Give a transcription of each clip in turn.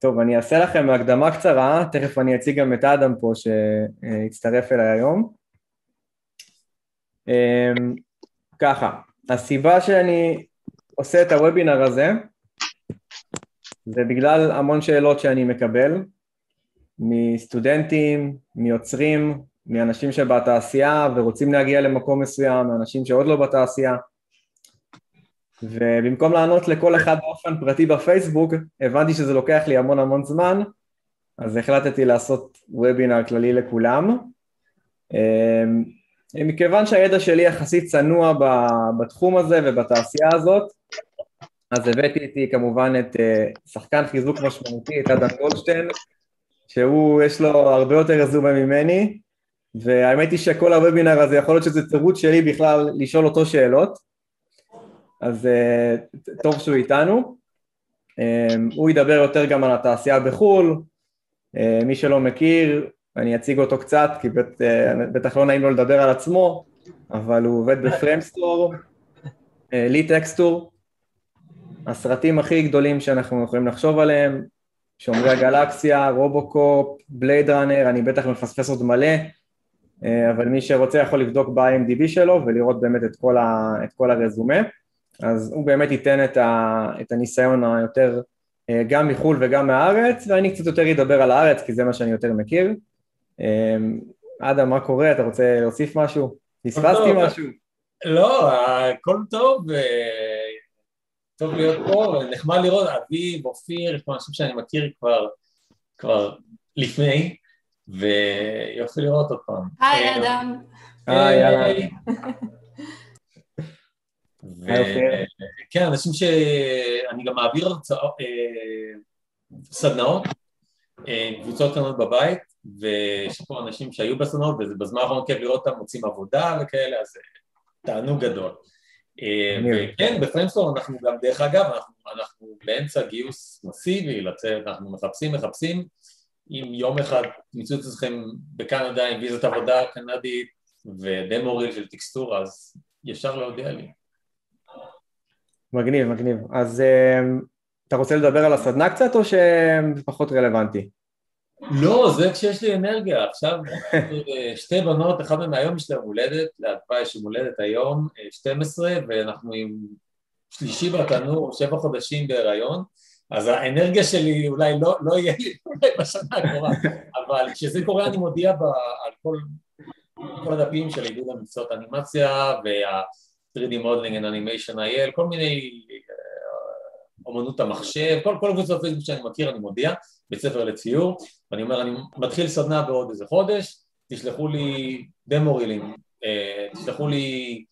טוב, אני אעשה לכם הקדמה קצרה, תכף אני אציג גם את אדם פה שהצטרף אליי היום. אמ, ככה, הסיבה שאני עושה את הוובינר הזה זה בגלל המון שאלות שאני מקבל מסטודנטים, מיוצרים, מאנשים שבתעשייה ורוצים להגיע למקום מסוים, מאנשים שעוד לא בתעשייה ובמקום לענות לכל אחד באופן פרטי בפייסבוק, הבנתי שזה לוקח לי המון המון זמן, אז החלטתי לעשות וובינר כללי לכולם. אמ, מכיוון שהידע שלי יחסית צנוע בתחום הזה ובתעשייה הזאת, אז הבאתי איתי כמובן את אה, שחקן חיזוק משמעותי, את אדם גולדשטיין, שהוא, יש לו הרבה יותר רזומה ממני, והאמת היא שכל הוובינר הזה יכול להיות שזה תירוץ שלי בכלל לשאול אותו שאלות, אז אה, טוב שהוא איתנו. אה, הוא ידבר יותר גם על התעשייה בחו"ל, מי שלא מכיר, אני אציג אותו קצת, כי בטח לא נעים לו לדבר על עצמו, אבל הוא עובד ב Framestore, lead texture, הסרטים הכי גדולים שאנחנו יכולים לחשוב עליהם, שומרי הגלקסיה, רובוקופ, בלייד ראנר, אני בטח מפספס עוד מלא, אה, אבל מי שרוצה יכול לבדוק ב-IMDb שלו ולראות באמת את כל, ה, את כל הרזומה, אז הוא באמת ייתן את, ה, את הניסיון היותר אה, גם מחו"ל וגם מהארץ, ואני קצת יותר אדבר על הארץ כי זה מה שאני יותר מכיר. אה, אדם, מה קורה? אתה רוצה להוסיף משהו? פספסתי משהו? לא, הכל טוב, טוב להיות פה, נחמד לראות, אביב, אופיר, יש פה אנשים שאני מכיר כבר, כבר לפני, ויופי לראות עוד פעם. היי אה, אדם. היי, יאללה. כן, אנשים שאני גם מעביר אה, סדנאות, אה, קבוצות קטנות בבית, ויש פה אנשים שהיו בסדנאות, ובזמן האחרון כיף לראות אותם מוצאים עבודה וכאלה, אז תענוג גדול. אה, וכן, ב Framestore אנחנו גם, דרך אגב, אנחנו, אנחנו באמצע גיוס מסיבי לצוות, אנחנו מחפשים, מחפשים, אם יום אחד תמצאו את עצמכם בקנדה עם ויזת עבודה קנדית ודמוריל של טקסטורה, אז ישר להודיע לי. מגניב, מגניב. אז אה, אתה רוצה לדבר על הסדנה קצת או שפחות רלוונטי? לא, זה כשיש לי אנרגיה, עכשיו שתי בנות, אחת מהן היום יש לה הולדת, לאלפה יש יום הולדת היום, 12, ואנחנו עם שלישי בתנור, שבע חודשים בהיריון, אז האנרגיה שלי אולי לא, לא יהיה לי אולי בשנה הקרובה, אבל כשזה קורה אני מודיע ב, על כל, כל הדפים של עידוד המקצועות אנימציה וה-3D Modeling and Animation IL, כל מיני אומנות המחשב, כל, כל הקבוצות פייסבוק שאני מכיר אני מודיע, בית ספר לציור, ואני אומר אני מתחיל סדנה בעוד איזה חודש, תשלחו לי דמורילים, אה, תשלחו לי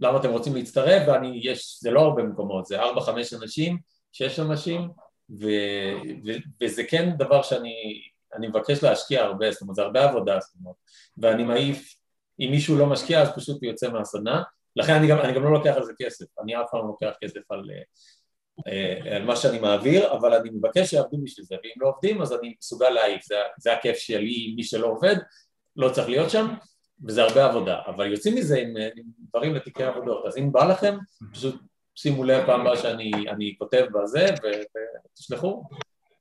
למה אתם רוצים להצטרף, ואני, יש, זה לא הרבה מקומות, זה ארבע, חמש אנשים, שש אנשים, ו, ו, וזה כן דבר שאני אני מבקש להשקיע הרבה, זאת אומרת זה הרבה עבודה, זאת אומרת, ואני מעיף, אם מישהו לא משקיע אז פשוט הוא יוצא מהסדנה, לכן אני גם, אני גם לא לוקח על זה כסף, אני אף פעם לא לוקח כסף על, אה, אה, על מה שאני מעביר, אבל אני מבקש שיעבדו בשביל זה, ואם לא עובדים אז אני מסוגל להעיף, זה, זה הכיף שלי, מי שלא עובד לא צריך להיות שם, וזה הרבה עבודה, אבל יוצאים מזה עם, עם דברים לתיקי עבודות, אז אם בא לכם, פשוט שימו לב פעם הבאה שאני כותב בזה ותשלחו,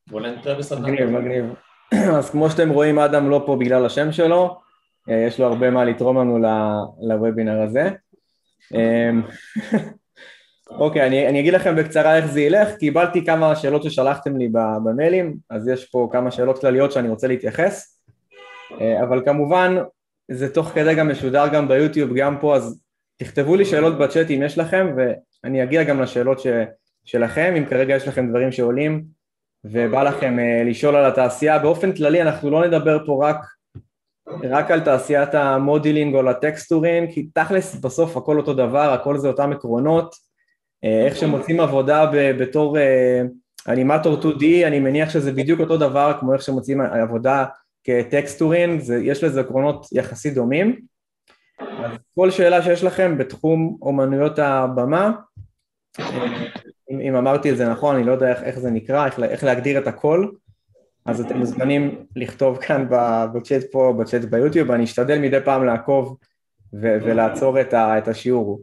ואולי נתראה בסדנה. מגניב, מגניב. אז כמו שאתם רואים, אדם לא פה בגלל השם שלו, אה, יש לו הרבה מה לתרום לנו לוובינר הזה. אה, אוקיי, אני, אני אגיד לכם בקצרה איך זה ילך, קיבלתי כמה שאלות ששלחתם לי במיילים, אז יש פה כמה שאלות כלליות שאני רוצה להתייחס, אה, אבל כמובן זה תוך כדי גם משודר גם ביוטיוב, גם פה, אז תכתבו לי שאלות בצ'אט אם יש לכם, ואני אגיע גם לשאלות ש, שלכם, אם כרגע יש לכם דברים שעולים ובא לכם אה, לשאול על התעשייה, באופן כללי אנחנו לא נדבר פה רק רק על תעשיית ה modeling או ל texturing, כי תכלס בסוף הכל אותו דבר, הכל זה אותם עקרונות, אה, איך שמוצאים עבודה בתור אה, אנימטור 2D, אני מניח שזה בדיוק אותו דבר כמו איך שמוצאים עבודה כ texturing, יש לזה עקרונות יחסית דומים. אז כל שאלה שיש לכם בתחום אומנויות הבמה, אה, אם, אם אמרתי את זה נכון, אני לא יודע איך, איך זה נקרא, איך, איך להגדיר את הכל, אז אתם מוזמנים לכתוב כאן בצ'אט פה, בצ'אט ביוטיוב, אני אשתדל מדי פעם לעקוב ו- ולעצור את, ה- את השיעור.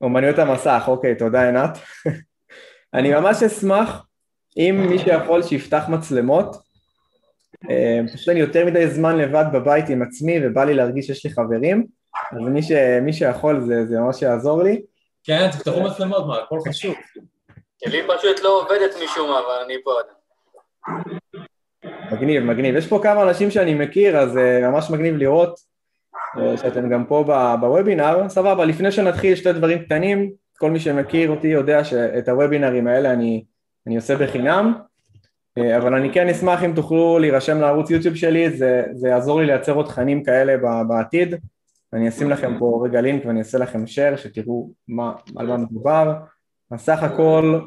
אומנויות המסך, אוקיי, תודה עינת. אני ממש אשמח אם מי שיכול שיפתח מצלמות, אה, פשוט אני יותר מדי זמן לבד בבית עם עצמי ובא לי להרגיש שיש לי חברים, אז מי, ש, מי שיכול זה, זה ממש יעזור לי. כן, תפתחו מצלמות, מה, הכל חשוב. לי פשוט לא עובדת משום מה, אבל אני פה עדיין. מגניב, מגניב. יש פה כמה אנשים שאני מכיר, אז uh, ממש מגניב לראות uh, שאתם גם פה בוובינר. סבבה, לפני שנתחיל שתי דברים קטנים, כל מי שמכיר אותי יודע שאת הוובינרים האלה אני, אני עושה בחינם, אה, אבל אני כן אשמח אם תוכלו להירשם לערוץ יוטיוב שלי, זה, זה יעזור לי לייצר עוד תכנים כאלה בעתיד. אני אשים לכם פה רגע לינק ואני אעשה לכם share, שתראו מה, על מה מדובר. אז סך הכל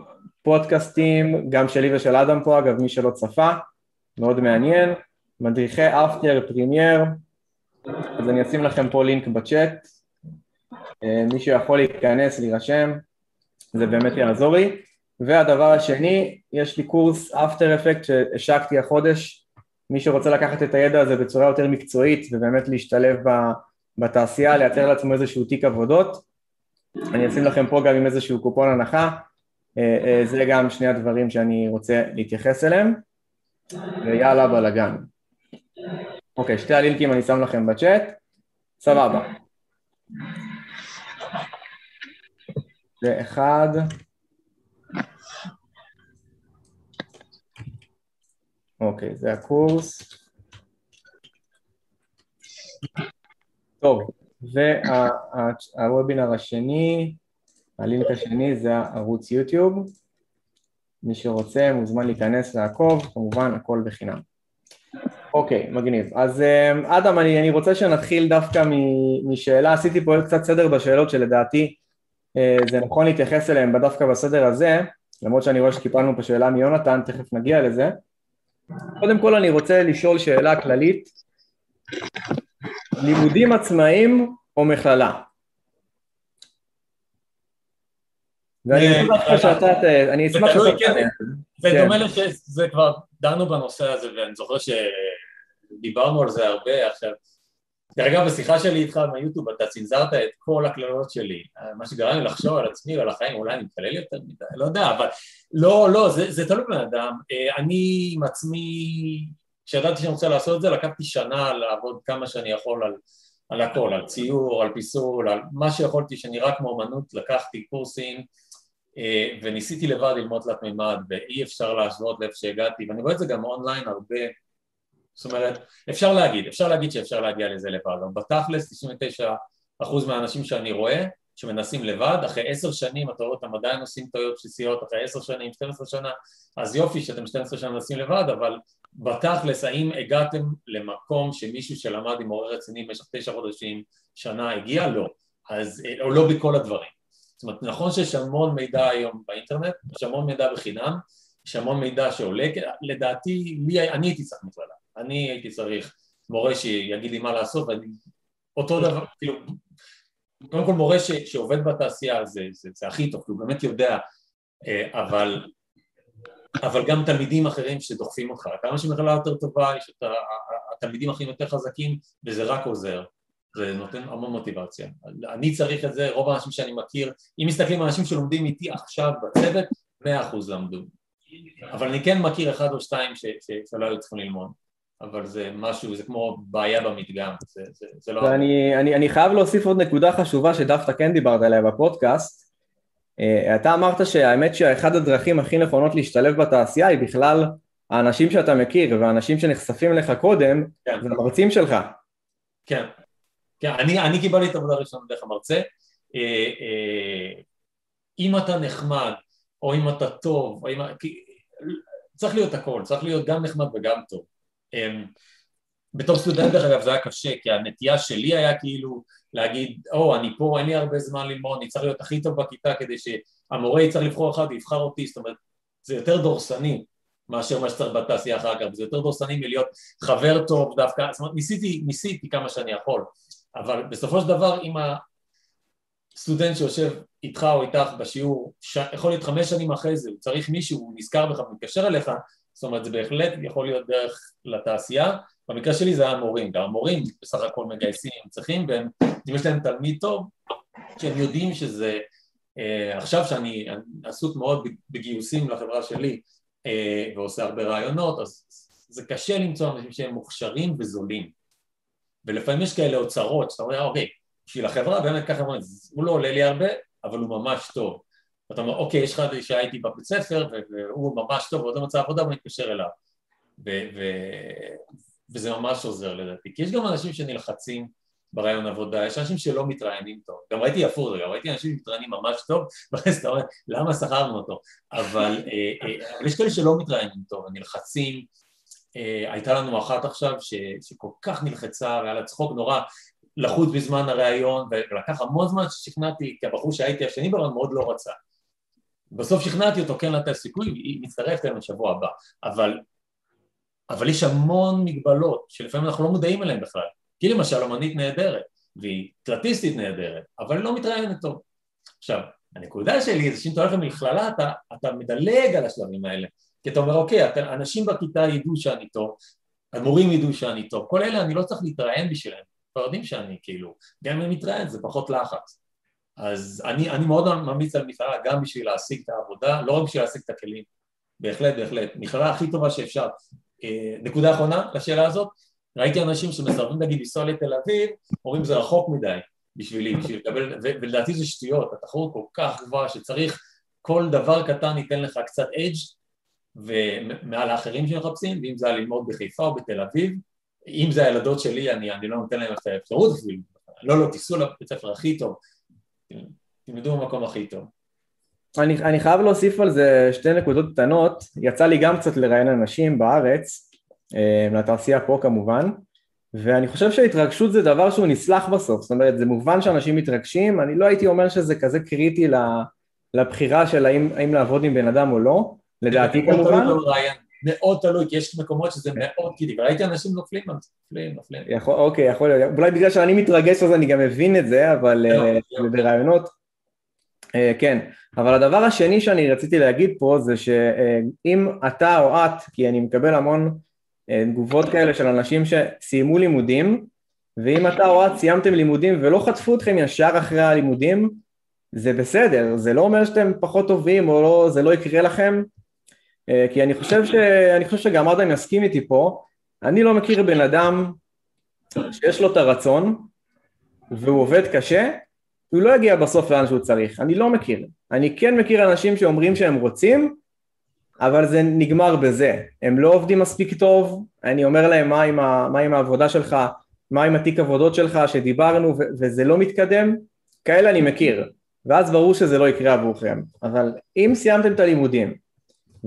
פודקאסטים, גם שלי ושל אדם פה, אגב, מי שלא צפה, מאוד מעניין. מדריכי אפטר פרימייר, אז אני אשים לכם פה לינק בצ'אט. אה, מי שיכול להיכנס, להירשם, זה באמת יעזור לי. והדבר השני, יש לי קורס אפטר אפקט שהשקתי החודש. מי שרוצה לקחת את הידע הזה בצורה יותר מקצועית ובאמת להשתלב בתעשייה, לייצר לעצמו איזשהו תיק עבודות, אני אשים לכם פה גם עם איזשהו קופון הנחה, אה, אה, זה גם שני הדברים שאני רוצה להתייחס אליהם, ויאללה בלאגן. אוקיי, שתי הלינקים אני שם לכם בצ'אט, סבבה. זה אחד. אוקיי, זה הקורס. טוב, והוובינר השני, הלינק השני זה ערוץ יוטיוב, מי שרוצה מוזמן להיכנס לעקוב, כמובן הכל בחינם. אוקיי, מגניב. אז אמ, אדם, אני, אני רוצה שנתחיל דווקא משאלה, עשיתי פה קצת סדר בשאלות שלדעתי אה, זה נכון להתייחס אליהן דווקא בסדר הזה, למרות שאני רואה שקיבלנו פה שאלה מיונתן, תכף נגיע לזה. קודם כל אני רוצה לשאול שאלה כללית, לימודים עצמאיים או מכללה? ואני אה, אשמח אה, שאתה, אני אשמח שאתה... כן. זה דומה לזה, זה כבר דנו בנושא הזה ואני זוכר שדיברנו על זה הרבה עכשיו. דרך אגב בשיחה שלי איתך מהיוטיוב אתה צנזרת את כל הקללות שלי. מה שגרם לי לחשוב על עצמי ועל החיים אולי אני מתפלל יותר מדי, לא יודע אבל לא, לא, זה, זה תלוי בן אדם. אה, אני עם עצמי כשידעתי שאני רוצה לעשות את זה לקחתי שנה לעבוד כמה שאני יכול על, על הכל, על ציור, על פיסול, על מה שיכולתי שנראה כמו אמנות, לקחתי קורסים אה, וניסיתי לבד ללמוד תלת מימד ואי אפשר להשוות לאיפה שהגעתי ואני רואה את זה גם אונליין הרבה זאת אומרת, אפשר להגיד, אפשר להגיד שאפשר להגיע לזה לבד, אבל בתכלס 99% מהאנשים שאני רואה שמנסים לבד, אחרי עשר שנים אתה רואה אותם עדיין עושים טעויות בסיסיות, אחרי עשר שנים, 12 שנה, אז יופי שאתם 12 שנה מנסים לבד, אבל בתכלס האם הגעתם למקום שמישהו שלמד עם מורה רציני במשך תשע חודשים, שנה, הגיע? לא. אז, או לא בכל הדברים. אומרת, נכון שיש המון מידע היום באינטרנט, יש המון מידע בחינם, יש המון מידע שעולה, לדעתי, לי, אני הייתי צריך מכללה, אני הייתי צריך מורה שיגיד לי מה לעשות, ואני אותו דבר, כאילו, קודם כל מורה ש, שעובד בתעשייה זה, זה, זה הכי טוב, כי הוא באמת יודע, אה, אבל, אבל גם תלמידים אחרים שדוחפים אותך, כמה שמכללה יותר טובה, יש את התלמידים אחרים יותר חזקים, וזה רק עוזר. זה נותן המון מוטיבציה. אני צריך את זה, רוב האנשים שאני מכיר, אם מסתכלים על אנשים שלומדים איתי עכשיו בצוות, מאה אחוז למדו. אבל אני כן מכיר אחד או שתיים ש, ש, שלא היו צריכים ללמוד. אבל זה משהו, זה כמו בעיה במדגם, זה, זה, זה לא... ואני אני, אני חייב להוסיף עוד נקודה חשובה שדווקא כן דיברת עליה בפודקאסט. אה, אתה אמרת שהאמת שאחד הדרכים הכי נכונות להשתלב בתעשייה היא בכלל האנשים שאתה מכיר והאנשים שנחשפים אליך קודם, כן. זה המרצים שלך. כן, כן, אני, אני קיבלתי את העבודה הראשונה דרך המרצה. אה, אה, אם אתה נחמד, או אם אתה טוב, או אם... צריך להיות הכל, צריך להיות גם נחמד וגם טוב. אמ, בתור סטודנט דרך אגב זה היה קשה, כי הנטייה שלי היה כאילו להגיד, או, אני פה, אין לי הרבה זמן ללמוד, אני צריך להיות הכי טוב בכיתה כדי שהמורה יצטרך לבחור אחד ויבחר אותי, זאת אומרת, זה יותר דורסני מאשר מה שצריך בתעשייה אחר כך, וזה יותר דורסני מלהיות חבר טוב דווקא, זאת אומרת, ניסיתי, ניסיתי כמה שאני יכול, אבל בסופו של דבר אם הסטודנט שיושב איתך או איתך בשיעור, ש... יכול להיות חמש שנים אחרי זה, הוא צריך מישהו, הוא נזכר בך ומתקשר אליך, זאת אומרת זה בהחלט יכול להיות דרך לתעשייה, במקרה שלי זה היה המורים, גם המורים בסך הכל מגייסים, הם צריכים, והם, אם יש להם תלמיד טוב, שהם יודעים שזה, אה, עכשיו שאני עסוק מאוד בגיוסים לחברה שלי, אה, ועושה הרבה רעיונות, אז זה קשה למצוא אנשים שהם מוכשרים וזולים. ולפעמים יש כאלה אוצרות, שאתה אומר, אוקיי, בשביל החברה באמת ככה, הוא לא עולה לי הרבה, אבל הוא ממש טוב. ואתה אומר, אוקיי, יש לך שהייתי בבית ספר, והוא ממש טוב, ועוד לא מצא עבודה, ואני מתקשר אליו. ו- ו- וזה ממש עוזר לדעתי. כי יש גם אנשים שנלחצים ברעיון עבודה, יש אנשים שלא מתראיינים טוב. גם ראיתי הפוך, גם ראיתי אנשים שמתראיינים ממש טוב, ואז אתה אומר, למה שכרנו אותו? אבל, אה, אה, יש כאלה שלא מתראיינים טוב, נלחצים. אה, הייתה לנו אחת עכשיו ש, שכל כך נלחצה, והיה לה צחוק נורא, לחוץ בזמן הראיון, ולקח המון זמן ששכנעתי, כי הבחור שהייתי השני ברעיון מאוד לא רצה. בסוף שכנעתי אותו, כן לתת סיכוי, היא מצטרפת אלינו בשבוע הבא, אבל, אבל יש המון מגבלות שלפעמים אנחנו לא מודעים אליהן בכלל, כי למשל אומנית נהדרת, והיא תלתיסטית נהדרת, אבל לא מתראיינת טוב. עכשיו, הנקודה שלי זה שאם אתה הולך למכללה אתה, אתה מדלג על השלבים האלה, כי אתה אומר אוקיי, אנשים בכיתה ידעו שאני טוב, המורים ידעו שאני טוב, כל אלה אני לא צריך להתראיין בשבילם, כבר יודעים שאני כאילו, גם אם אני מתראיין זה פחות לחץ. אז אני, אני מאוד ממליץ על מכללה גם בשביל להשיג את העבודה, לא רק בשביל להשיג את הכלים, בהחלט, בהחלט. מכללה הכי טובה שאפשר. אה, נקודה אחרונה לשאלה הזאת, ראיתי אנשים שמסרבים נגיד לנסוע לתל אביב, אומרים זה רחוק מדי בשבילי, בשביל לקבל, ולדעתי זה שטויות, התחרות כל כך גבוהה שצריך כל דבר קטן ייתן לך קצת אדג' ומעל האחרים שמחפשים, ואם זה היה ללמוד בחיפה או בתל אביב, אם זה הילדות שלי, אני, אני לא נותן להם את האפשרות אפילו, לא, לא, תיסעו לבית הספר הכי טוב, תלמדו במקום הכי טוב. אני, אני חייב להוסיף על זה שתי נקודות קטנות, יצא לי גם קצת לראיין אנשים בארץ, אה, לתעשייה פה כמובן, ואני חושב שהתרגשות זה דבר שהוא נסלח בסוף, זאת אומרת זה מובן שאנשים מתרגשים, אני לא הייתי אומר שזה כזה קריטי לבחירה של האם, האם לעבוד עם בן אדם או לא, לדעתי כמובן. מאוד תלוי, כי יש מקומות שזה מאוד קריטי, וראיתי אנשים נופלים על זה, נופלים, נופלים. יכול, אוקיי, יכול להיות, אולי בגלל שאני מתרגש אז אני גם מבין את זה, אבל לא, אה, לא. ברעיונות, אה, כן. אבל הדבר השני שאני רציתי להגיד פה זה שאם אתה או את, כי אני מקבל המון אה, תגובות כאלה של אנשים שסיימו לימודים, ואם אתה או את סיימתם לימודים ולא חטפו אתכם ישר אחרי הלימודים, זה בסדר, זה לא אומר שאתם פחות טובים או לא, זה לא יקרה לכם, אה, כי אני חושב, ש... אני חושב שגם אדם יסכים איתי פה, אני לא מכיר בן אדם שיש לו את הרצון והוא עובד קשה, הוא לא יגיע בסוף לאן שהוא צריך, אני לא מכיר. אני כן מכיר אנשים שאומרים שהם רוצים, אבל זה נגמר בזה. הם לא עובדים מספיק טוב, אני אומר להם מה עם, ה... מה עם העבודה שלך, מה עם התיק עבודות שלך שדיברנו ו... וזה לא מתקדם, כאלה אני מכיר. ואז ברור שזה לא יקרה עבורכם. אבל אם סיימתם את הלימודים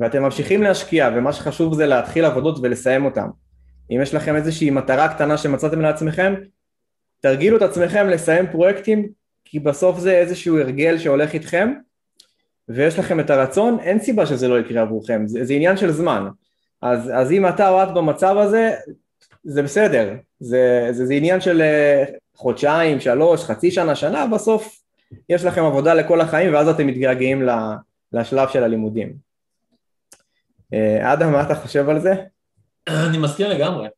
ואתם ממשיכים להשקיע ומה שחשוב זה להתחיל עבודות ולסיים אותן. אם יש לכם איזושהי מטרה קטנה שמצאתם לעצמכם, תרגילו את עצמכם לסיים פרויקטים כי בסוף זה איזשהו הרגל שהולך איתכם ויש לכם את הרצון, אין סיבה שזה לא יקרה עבורכם, זה, זה עניין של זמן. אז, אז אם אתה או את במצב הזה, זה בסדר, זה, זה, זה עניין של אה, חודשיים, שלוש, חצי שנה, שנה, בסוף יש לכם עבודה לכל החיים ואז אתם מתגעגעים לשלב של הלימודים. אה, אדם, מה אתה חושב על זה? אני מסכים לגמרי.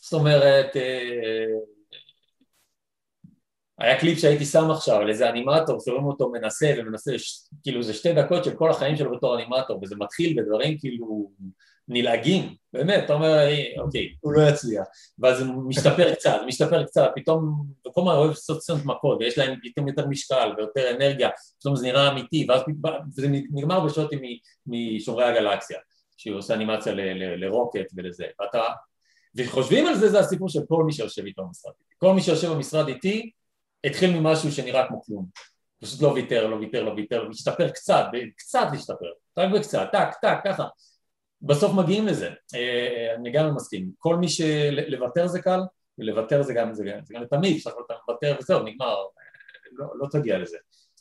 זאת אומרת, אה, היה קליפ שהייתי שם עכשיו על איזה אנימטור שרואים אותו מנסה ומנסה, כאילו זה שתי דקות של כל החיים שלו בתור אנימטור וזה מתחיל בדברים כאילו נלעגים, באמת, אתה אומר, אוקיי, הוא לא יצליח, ואז הוא משתפר קצת, משתפר קצת, פתאום, כל הזמן אוהב סצנות מכות, ויש להם פתאום יותר משקל ויותר אנרגיה, פתאום זה נראה אמיתי, ואז זה נגמר בשוטים משומרי הגלקסיה, שהוא עושה אנימציה לרוקט ולזה, ואתה, וחושבים על זה, זה הסיפור של כל מי שיושב איתו במשרד איתי, כל מי שיושב במשרד איתי, התחיל ממשהו שנראה כמו כלום, פשוט לא ויתר, לא ויתר, לא ויתר, משתפר קצת, קצת להשתפר, רק בקצת, טק, טק, ככה בסוף מגיעים לזה, אה, אני גם מסכים, כל מי שלוותר זה קל, ולוותר זה גם, זה גם, זה גם תמיד, אפשר לוותר וזהו, נגמר, לא, לא תגיע לזה,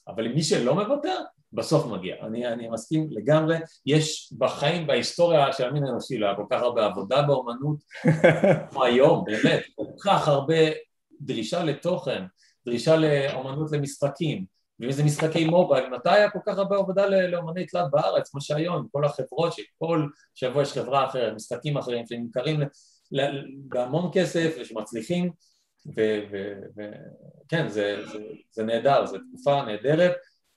אבל מי שלא מוותר, בסוף מגיע, אני, אני מסכים לגמרי, יש בחיים, בהיסטוריה של המין האנושי, לא היה כל כך הרבה עבודה באומנות כמו היום, באמת, כל כך הרבה דרישה לתוכן, דרישה לאומנות למשחקים, ואם זה משחקי מובייל, מתי היה כל כך הרבה עבודה לאומני תלת בארץ, כמו שהיום, כל החברות שכל שבוע יש חברה אחרת, משחקים אחרים שנמכרים בהמון כסף ושמצליחים, וכן, זה, זה, זה נהדר, זו תקופה נהדרת,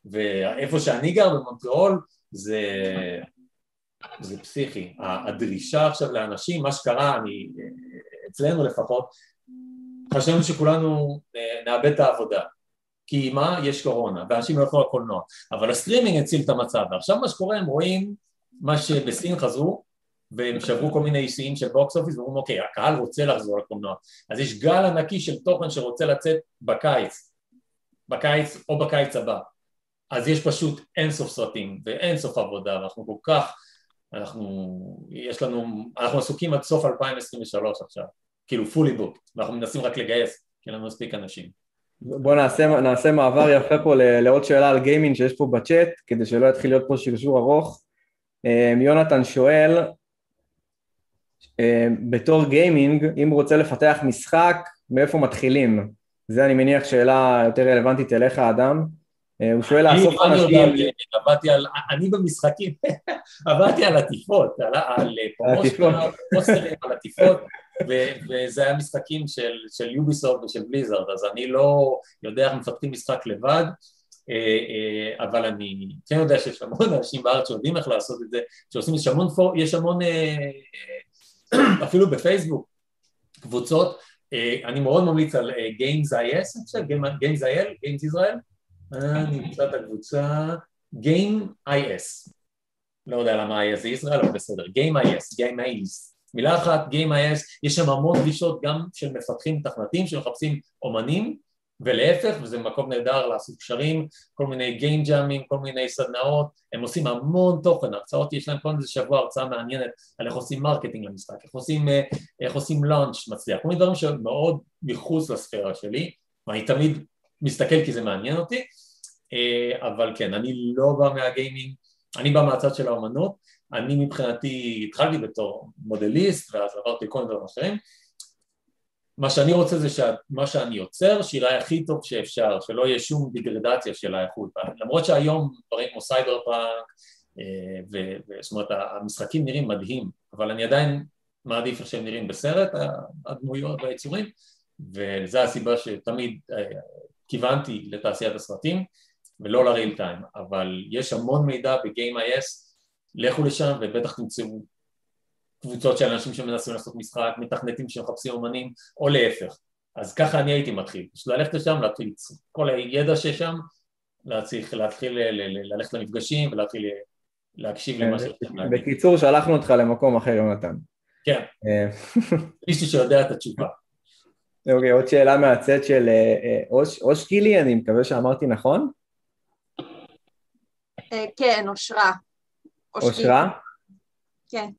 ואיפה שאני גר במונטריאול זה זה פסיכי. הדרישה עכשיו לאנשים, מה שקרה, אני, אצלנו לפחות, חשבנו שכולנו אה, נאבד את העבודה. כי מה? יש קורונה, ואנשים לא יכולים לקולנוע. אבל הסטרימינג הציל את המצב, ועכשיו מה שקורה, הם רואים מה שבסין חזרו, והם שברו כל מיני שיאים של box office, ואומרים אוקיי, הקהל רוצה לחזור לקולנוע. אז יש גל ענקי של תוכן שרוצה לצאת בקיץ, בקיץ או בקיץ הבא. אז יש פשוט אינסוף סרטים ואין סוף עבודה, ואנחנו כל כך, אנחנו, יש לנו, אנחנו עסוקים עד סוף 2023 עכשיו, כאילו fully booked, ואנחנו מנסים רק לגייס, כי אין לנו מספיק אנשים. בוא נעשה, נעשה מעבר יפה פה לעוד שאלה על גיימינג שיש פה בצ'אט, כדי שלא יתחיל להיות פה שרשור ארוך. אה, יונתן שואל, אה, בתור גיימינג, אם הוא רוצה לפתח משחק, מאיפה מתחילים? זה אני מניח שאלה יותר רלוונטית אליך, אדם. אה, הוא שואל לאסוף אנשים... עבדתי על, אני במשחקים, עבדתי על עטיפות, על פוסטרים, על עטיפות, וזה היה משחקים של יוביסופט ושל בליזרד, אז אני לא יודע איך מפתחים משחק לבד, אה, אה, אבל אני כן יודע שיש המון אנשים בארץ שיודעים איך לעשות את זה, שעושים, יש המון, יש המון אפילו בפייסבוק, קבוצות, אני מאוד ממליץ על Games IS, אני חושב, Games IL, Games Israel, אני נמצא את הקבוצה Game IS, לא יודע למה IS זה ישראל, אבל בסדר, Game IS, Game IS, מילה אחת, Game IS, יש שם המון דרישות גם של מפתחים מתכנתים שמחפשים אומנים ולהפך, וזה מקום נהדר לעשות קשרים, כל מיני Game Jamming, כל מיני סדנאות, הם עושים המון תוכן, הרצאות, יש להם כל איזה שבוע הרצאה מעניינת על איך עושים marketing למשחק, איך עושים, אה, איך עושים launch מצליח, כל מיני דברים שמאוד מחוץ לספירה שלי, ואני תמיד מסתכל כי זה מעניין אותי, אה, אבל כן, אני לא בא מהגיימינג, אני בא מהצד של האומנות, אני מבחינתי התחלתי בתור מודליסט ואז עברתי כל מיני דברים אחרים, מה שאני רוצה זה שמה שאני יוצר שיראה הכי טוב שאפשר, שלא יהיה שום דיגרדציה של האיכות, למרות שהיום דברים כמו סייבר פאנק, אה, זאת אומרת המשחקים נראים מדהים, אבל אני עדיין מעדיף איך שהם נראים בסרט, הדמויות והיצורים, וזו הסיבה שתמיד אה, כיוונתי לתעשיית הסרטים ולא ל real time, אבל יש המון מידע ב-Game.is, לכו לשם ובטח תמצאו קבוצות של אנשים שמנסים לעשות משחק, מתכנתים שמחפשים אומנים, או להפך. אז ככה אני הייתי מתחיל, פשוט ללכת לשם, להתחיל כל הידע ששם, להצליח, להתחיל ללכת למפגשים ולהתחיל להקשיב למה כן, שאתם להגיד. בקיצור, שלחנו אותך למקום אחר, יונתן. כן, אה, מישהו שיודע את התשובה. אוקיי, עוד שאלה מהצד של אה, אה, אושקילי, אני מקווה שאמרתי נכון? כן, אושרה. אושרה? כן.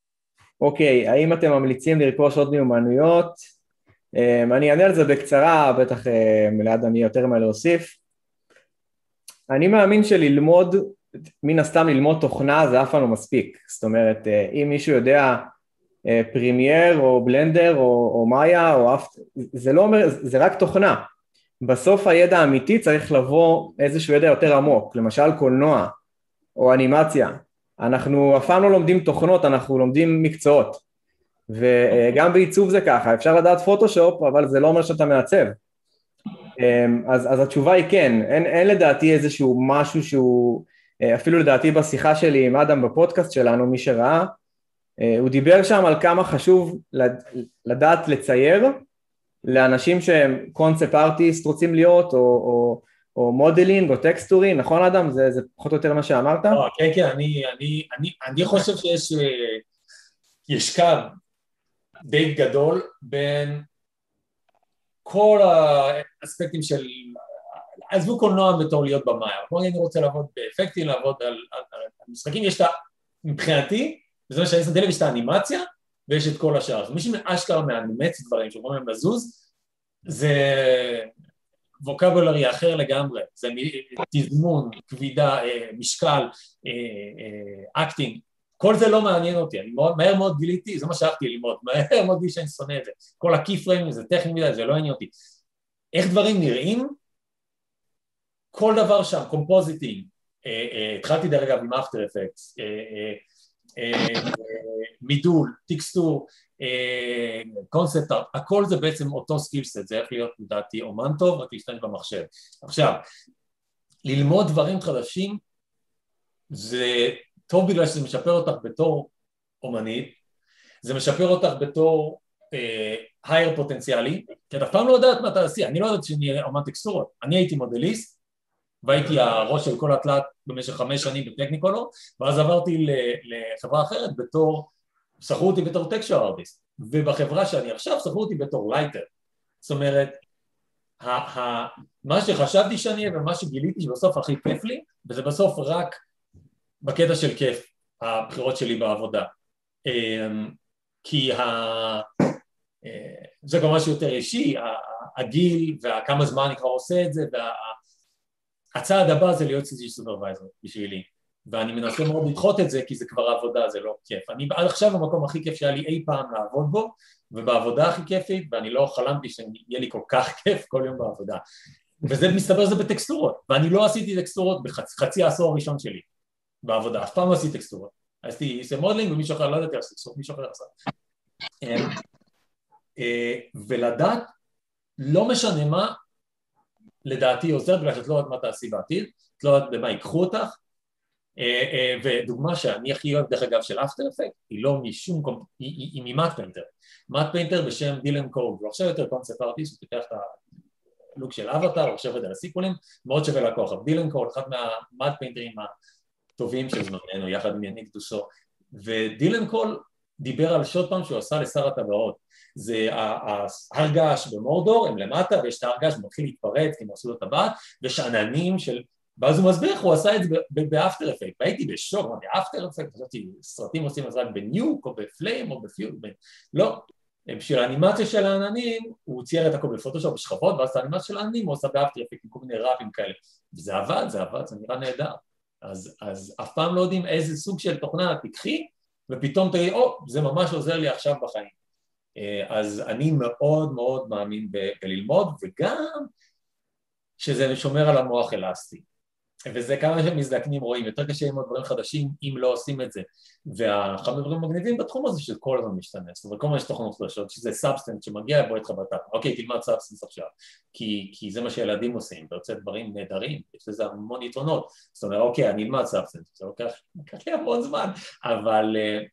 אוקיי, האם אתם ממליצים לרכוש עוד מיומנויות? אני אענה על זה בקצרה, בטח ליד אני יותר מה להוסיף. אני מאמין שללמוד, מן הסתם ללמוד תוכנה זה אף פעם לא מספיק. זאת אומרת, אם מישהו יודע אה, פרימייר או בלנדר או, או מאיה או אף... זה לא אומר, זה רק תוכנה. בסוף הידע האמיתי צריך לבוא איזשהו ידע יותר עמוק, למשל קולנוע או אנימציה. אנחנו אף פעם לא לומדים תוכנות, אנחנו לומדים מקצועות. וגם בעיצוב זה ככה, אפשר לדעת פוטושופ, אבל זה לא אומר שאתה מעצב. אמ, אז, אז התשובה היא כן, אין, אין לדעתי איזשהו משהו שהוא, אה, אפילו לדעתי בשיחה שלי עם אדם בפודקאסט שלנו, מי שראה, אה, הוא דיבר שם על כמה חשוב לדעת לצייר לאנשים שהם concept artist רוצים להיות, או, או, או modeling, או טקסטורי, נכון אדם? זה, זה פחות או יותר מה שאמרת? לא, כן, כן, אני, אני, אני, אני חושב שיש אה, יש קו די גדול בין כל האספקטים של, עזבו קולנוע בתור להיות במאיה, כמו אני רוצה לעבוד באפקטים, לעבוד על, על, על משחקים, יש את ה... מבחינתי, בזמן שאני שם לב יש את האנימציה ויש את כל השאר. אז מי שאשכרה מאנמט דברים שאומרים להם לזוז, זה vocabulary אחר לגמרי, זה תזמון, כבידה, אה, משקל, אה, אה, acting, כל זה לא מעניין אותי, אני מאוד, מהר מאוד גיליתי, זה מה שהלכתי ללמוד, מהר מאוד גיליתי שאני שונא את זה, כל ה key פריימים זה טכני מדי, זה לא עניין אותי. איך דברים נראים? כל דבר שם, compositing, התחלתי דרך אגב עם After Effects, אה, מידול, texture, concept, הכל זה בעצם אותו skill set, זה איך להיות לדעתי אומן טוב, רק להשתמש במחשב. עכשיו, ללמוד דברים חדשים זה טוב בגלל שזה משפר אותך בתור אומנית, זה משפר אותך בתור hire אה, פוטנציאלי, כי את אף פעם לא יודעת מה תעשי, אני לא יודעת שאני אומן טקסטורות, אני הייתי מודליסט והייתי הראש של כל התלת במשך חמש שנים ב Technicolor, ואז עברתי לחברה אחרת בתור, שכרו אותי בתור texture artist, ובחברה שאני עכשיו שכרו אותי בתור lighter, זאת אומרת, ה- ה- מה שחשבתי שאני אהיה ומה שגיליתי שבסוף הכי כיף לי, וזה בסוף רק בקטע של כיף, הבחירות שלי בעבודה. אמ, כי ה... אה, זה גם משהו יותר אישי, הגיל וכמה זמן אני כבר עושה את זה, והצעד הבא זה להיות CG supervisor בשבילי, ואני מנסה מאוד לדחות את זה כי זה כבר עבודה, זה לא כיף. אני עד עכשיו המקום הכי כיף שהיה לי אי פעם לעבוד בו, ובעבודה הכי כיפית, ואני לא חלמתי שיהיה לי כל כך כיף כל יום בעבודה. וזה מסתבר שזה בטקסטורות, ואני לא עשיתי טקסטורות בחצי העשור הראשון שלי בעבודה, אף פעם לא עשיתי טקסטורות. עשיתי מודלינג ומישהו אחר, לא ידעתי לעשות טקסטורות, מישהו אחר עשה. אמ, אה, ולדעת, לא משנה מה, לדעתי עוזר בגלל שאת לא יודעת מה תעשי בעתיד, את לא יודעת במה ייקחו אותך, ודוגמה שאני הכי אוהב דרך אגב של After Effect היא לא משום, היא, היא מ matte painter, matte painter בשם דילן קול, הוא עכשיו יותר concept artist, הוא פיתח את ה look של אבטאר, הוא עושה את זה ל sequels, מאוד שווה לעקוב, אבל דילן קול, אחד מה matte פיינטרים הטובים של זמננו, יחד עם יאניק דוסו, ודילן קול דיבר על שוט פעם שהוא עשה לשר הטבעות. זה ההר געש במורדור, הם למטה ויש את ההר געש שמתחיל להתפרץ כי הם עשו לו טבעת ויש עננים של... ואז הוא מסביר איך הוא עשה את זה ב After Effect והייתי בשוק, אמרתי After Effect, חשבתי סרטים עושים את זה רק ב Nuke או ב Flame או בפיול, לא, בשביל האנימציה של העננים הוא צייר את הכל בפוטושופ בשכבות ואז את האנימציה של העננים הוא עשה ב After Effect עם כל מיני וורפים כאלה וזה עבד, זה עבד, זה נראה נהדר אז, אז אף פעם לא יודעים איזה סוג של תוכנה תיקחי ופתאום תגיד, או, זה ממש עוזר לי עכשיו בחיים. אה, אז אני מאוד מאוד מאמין בללמוד, וגם שזה שומר על המוח אלסטי. וזה כמה שמזדקנים רואים, יותר קשה ללמוד דברים חדשים אם לא עושים את זה. ואחד הדברים המגניבים בתחום הזה שזה כל הזמן משתנה, זאת אומרת כל הזמן יש תוכנות חדשות, שזה Substance שמגיע בוא איתך בתחום, אוקיי תלמד Substance עכשיו, כי, כי זה מה שילדים עושים, רוצה דברים נהדרים, יש לזה המון יתרונות, זאת אומרת אוקיי אני אלמד Substance, זה לוקח, לוקח לי המון זמן, אבל אה,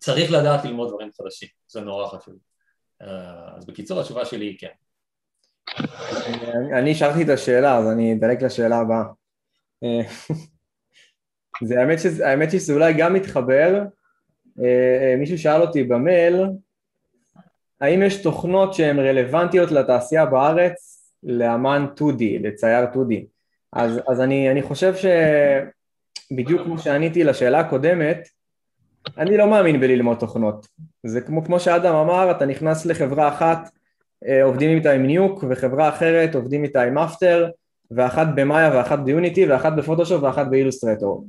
צריך לדעת ללמוד דברים חדשים, זה נורא חשוב. אה, אז בקיצור התשובה שלי היא כן. אני שאלתי את השאלה אז אני אדלג לשאלה הבאה. אה, זה האמת, שזה, האמת שזה אולי גם מתחבר, אה, אה, מישהו שאל אותי במייל, האם יש תוכנות שהן רלוונטיות לתעשייה בארץ לאמן 2D, לצייר 2D? אז, אז אני, אני חושב שבדיוק כמו שעניתי לשאלה הקודמת, אני לא מאמין בללמוד תוכנות. זה כמו, כמו שאדם אמר, אתה נכנס לחברה אחת, עובדים איתה עם ניוק, וחברה אחרת עובדים איתה עם אפטר, ואחת במאיה ואחת ביוניטי ואחת בפוטושופ ואחת באילוסטרטור.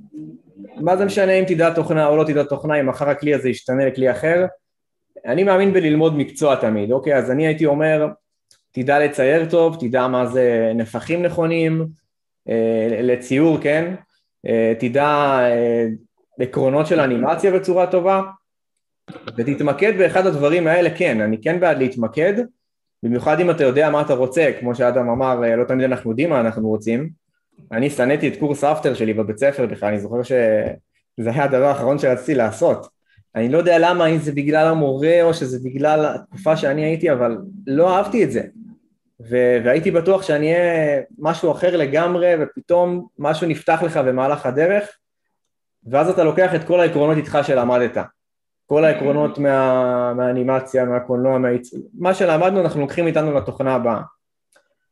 מה זה משנה אם תדע תוכנה או לא תדע תוכנה, אם מחר הכלי הזה ישתנה לכלי אחר? אני מאמין בללמוד מקצוע תמיד, אוקיי? אז אני הייתי אומר, תדע לצייר טוב, תדע מה זה נפחים נכונים, אה, לציור, כן? אה, תדע אה, עקרונות של אנימציה בצורה טובה, ותתמקד באחד הדברים האלה, כן, אני כן בעד להתמקד, במיוחד אם אתה יודע מה אתה רוצה, כמו שאדם אמר, אה, לא תמיד אנחנו יודעים מה אנחנו רוצים. אני שנאתי את קורס האפטר שלי בבית ספר בכלל, אני זוכר שזה היה הדבר האחרון שרציתי לעשות. אני לא יודע למה, אם זה בגלל המורה או שזה בגלל התקופה שאני הייתי, אבל לא אהבתי את זה. ו- והייתי בטוח שאני אהיה משהו אחר לגמרי, ופתאום משהו נפתח לך במהלך הדרך, ואז אתה לוקח את כל העקרונות איתך שלמדת. כל העקרונות מה, מהאנימציה, מהקולנוע, מהעיצוב, מה שלמדנו אנחנו לוקחים איתנו לתוכנה הבאה.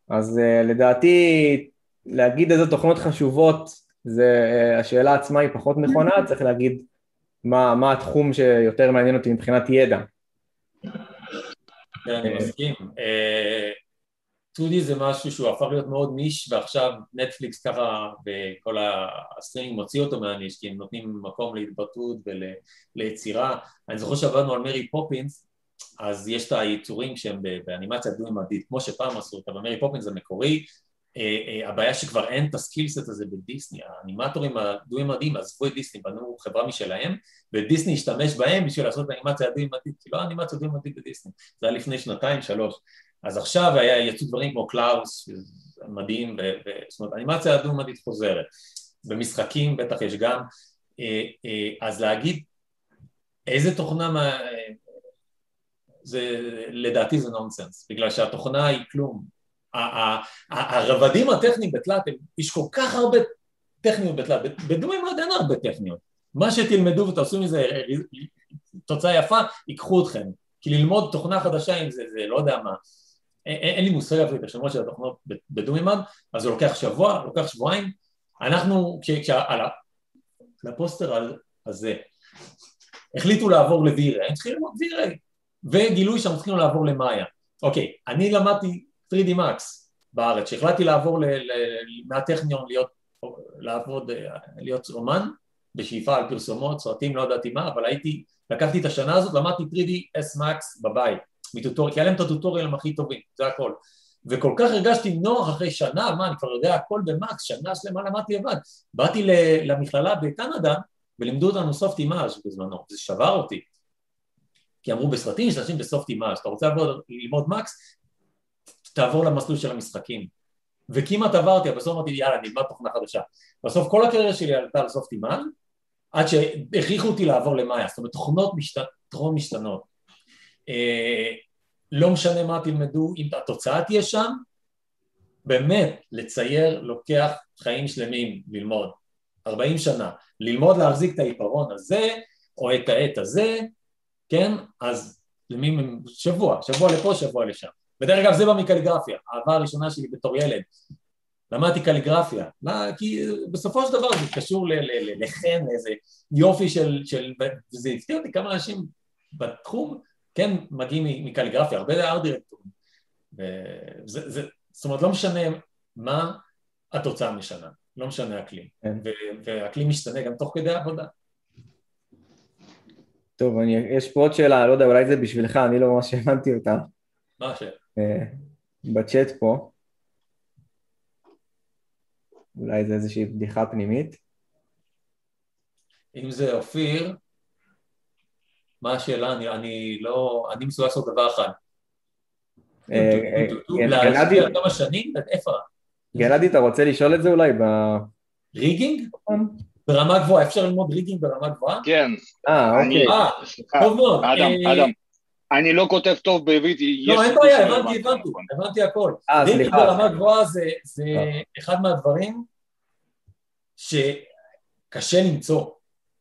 אז uh, לדעתי להגיד איזה תוכנות חשובות, זה, אה, השאלה עצמה היא פחות נכונה, צריך להגיד מה, מה התחום שיותר מעניין אותי מבחינת ידע. כן, אני מסכים. אה, 2D זה משהו שהוא הפך להיות מאוד niche ועכשיו נטפליקס ככה וכל הסטרימינג מוציא אותו מה niche כי הם נותנים מקום להתבטאות וליצירה אני זוכר שעבדנו על מרי פופינס אז יש את היצורים שהם באנימציה דו-ממדית כמו שפעם עשו אותה במרי פופינס זה מקורי. אה, אה, הבעיה שכבר אין את ה skill set הזה בדיסני, האנימטורים הדו-ממדיים עזבו את דיסני, בנו חברה משלהם ודיסני השתמש בהם בשביל לעשות את האנימציה הדו-ממדית, כי לא אנימציה דו-ממדית בדיסני, זה היה לפני שנתיים, שלוש אז עכשיו היה, יצאו דברים כמו קלאוס, מדהים, ו, ו, זאת אומרת אנימציה הדו-מדית חוזרת, במשחקים בטח יש גם, אה, אה, אז להגיד איזה תוכנה, מה... זה, לדעתי זה נונסנס, בגלל שהתוכנה היא כלום. הרבדים הטכניים בתלת, יש כל כך הרבה טכניות בתלת, בדומה מאוד אין הרבה טכניות. מה שתלמדו ותעשו מזה תוצאה יפה, ייקחו אתכם. כי ללמוד תוכנה חדשה עם זה, זה לא יודע מה, אין, לי מושג אפילו את השמות של התוכנות בדו-מימד, אז זה לוקח שבוע, לוקח שבועיים. אנחנו, כשעל הפוסטר הזה החליטו לעבור לווירי, הם צריכים ללמוד וירי, וגילוי שהם צריכים לעבור למאיה. אוקיי, אני למדתי 3D Max בארץ, כשהחלטתי לעבור מהטכניון להיות, לעבוד, להיות אומן, בשאיפה על פרסומות, סרטים, לא ידעתי מה, אבל הייתי, לקחתי את השנה הזאת, למדתי 3D S Max בבית, מטוטוריאל, כי היה להם את הטוטוריאלים הכי טובים, זה הכל. וכל כך הרגשתי נוח אחרי שנה, מה, אני כבר יודע הכל במקס, שנה שלמה למדתי לבד. באתי למכללה בקנדה, ולימדו אותנו סופט אימאז' בזמנו, זה שבר אותי. כי אמרו בסרטים משתמשים בסופט אימאז', אתה רוצה לעבוד, ללמוד מקס, תעבור למסלול של המשחקים. וכמעט עברתי, בסוף אמרתי יאללה נלמד תוכנה חדשה. בסוף כל הקריירה שלי עלתה על סופט אימאז' עד שהכריחו אותי לעבור למאיה, זאת אומרת תוכנות משת... משתנות. אה, לא משנה מה תלמדו, אם התוצאה תהיה שם, באמת לצייר לוקח חיים שלמים ללמוד, 40 שנה, ללמוד להחזיק את העיפרון הזה או את העט הזה, כן, אז למי, שבוע, שבוע לפה, שבוע לשם. ודרך אגב זה בא מקליגרפיה, האהבה הראשונה שלי בתור ילד, למדתי קליגרפיה, מה, כי בסופו של דבר זה קשור לחן, לאיזה יופי של, של וזה הפתיע אותי כמה אנשים בתחום כן מגיעים מקליגרפיה, הרבה ארט דירקטורים. זאת אומרת, לא משנה מה התוצאה משנה, לא משנה האקלים. כן. והאקלים משתנה גם תוך כדי העבודה. טוב, אני, יש פה עוד שאלה, לא יודע, אולי זה בשבילך, אני לא ממש הבנתי אותה. מה השאלה? אה, בצ'אט פה. אולי זה איזושהי בדיחה פנימית. אם זה אופיר, מה השאלה? אני, אני לא... אני מסוגל לעשות דבר אחד. אה, אה, להשקיע כמה שנים? איפה? גלעדי, אתה רוצה לשאול את זה אולי ב... ריגינג? נכון. ברמה גבוהה, אפשר ללמוד ריגינג ברמה גבוהה? כן. אה, אוקיי. אה, טוב מאוד. אדם, אדם. אני לא כותב טוב בעברית. לא, אין בעיה, הבנתי, הבנתי, הבנתי הכל. ריגינג ברמה גבוהה זה אחד מהדברים שקשה למצוא.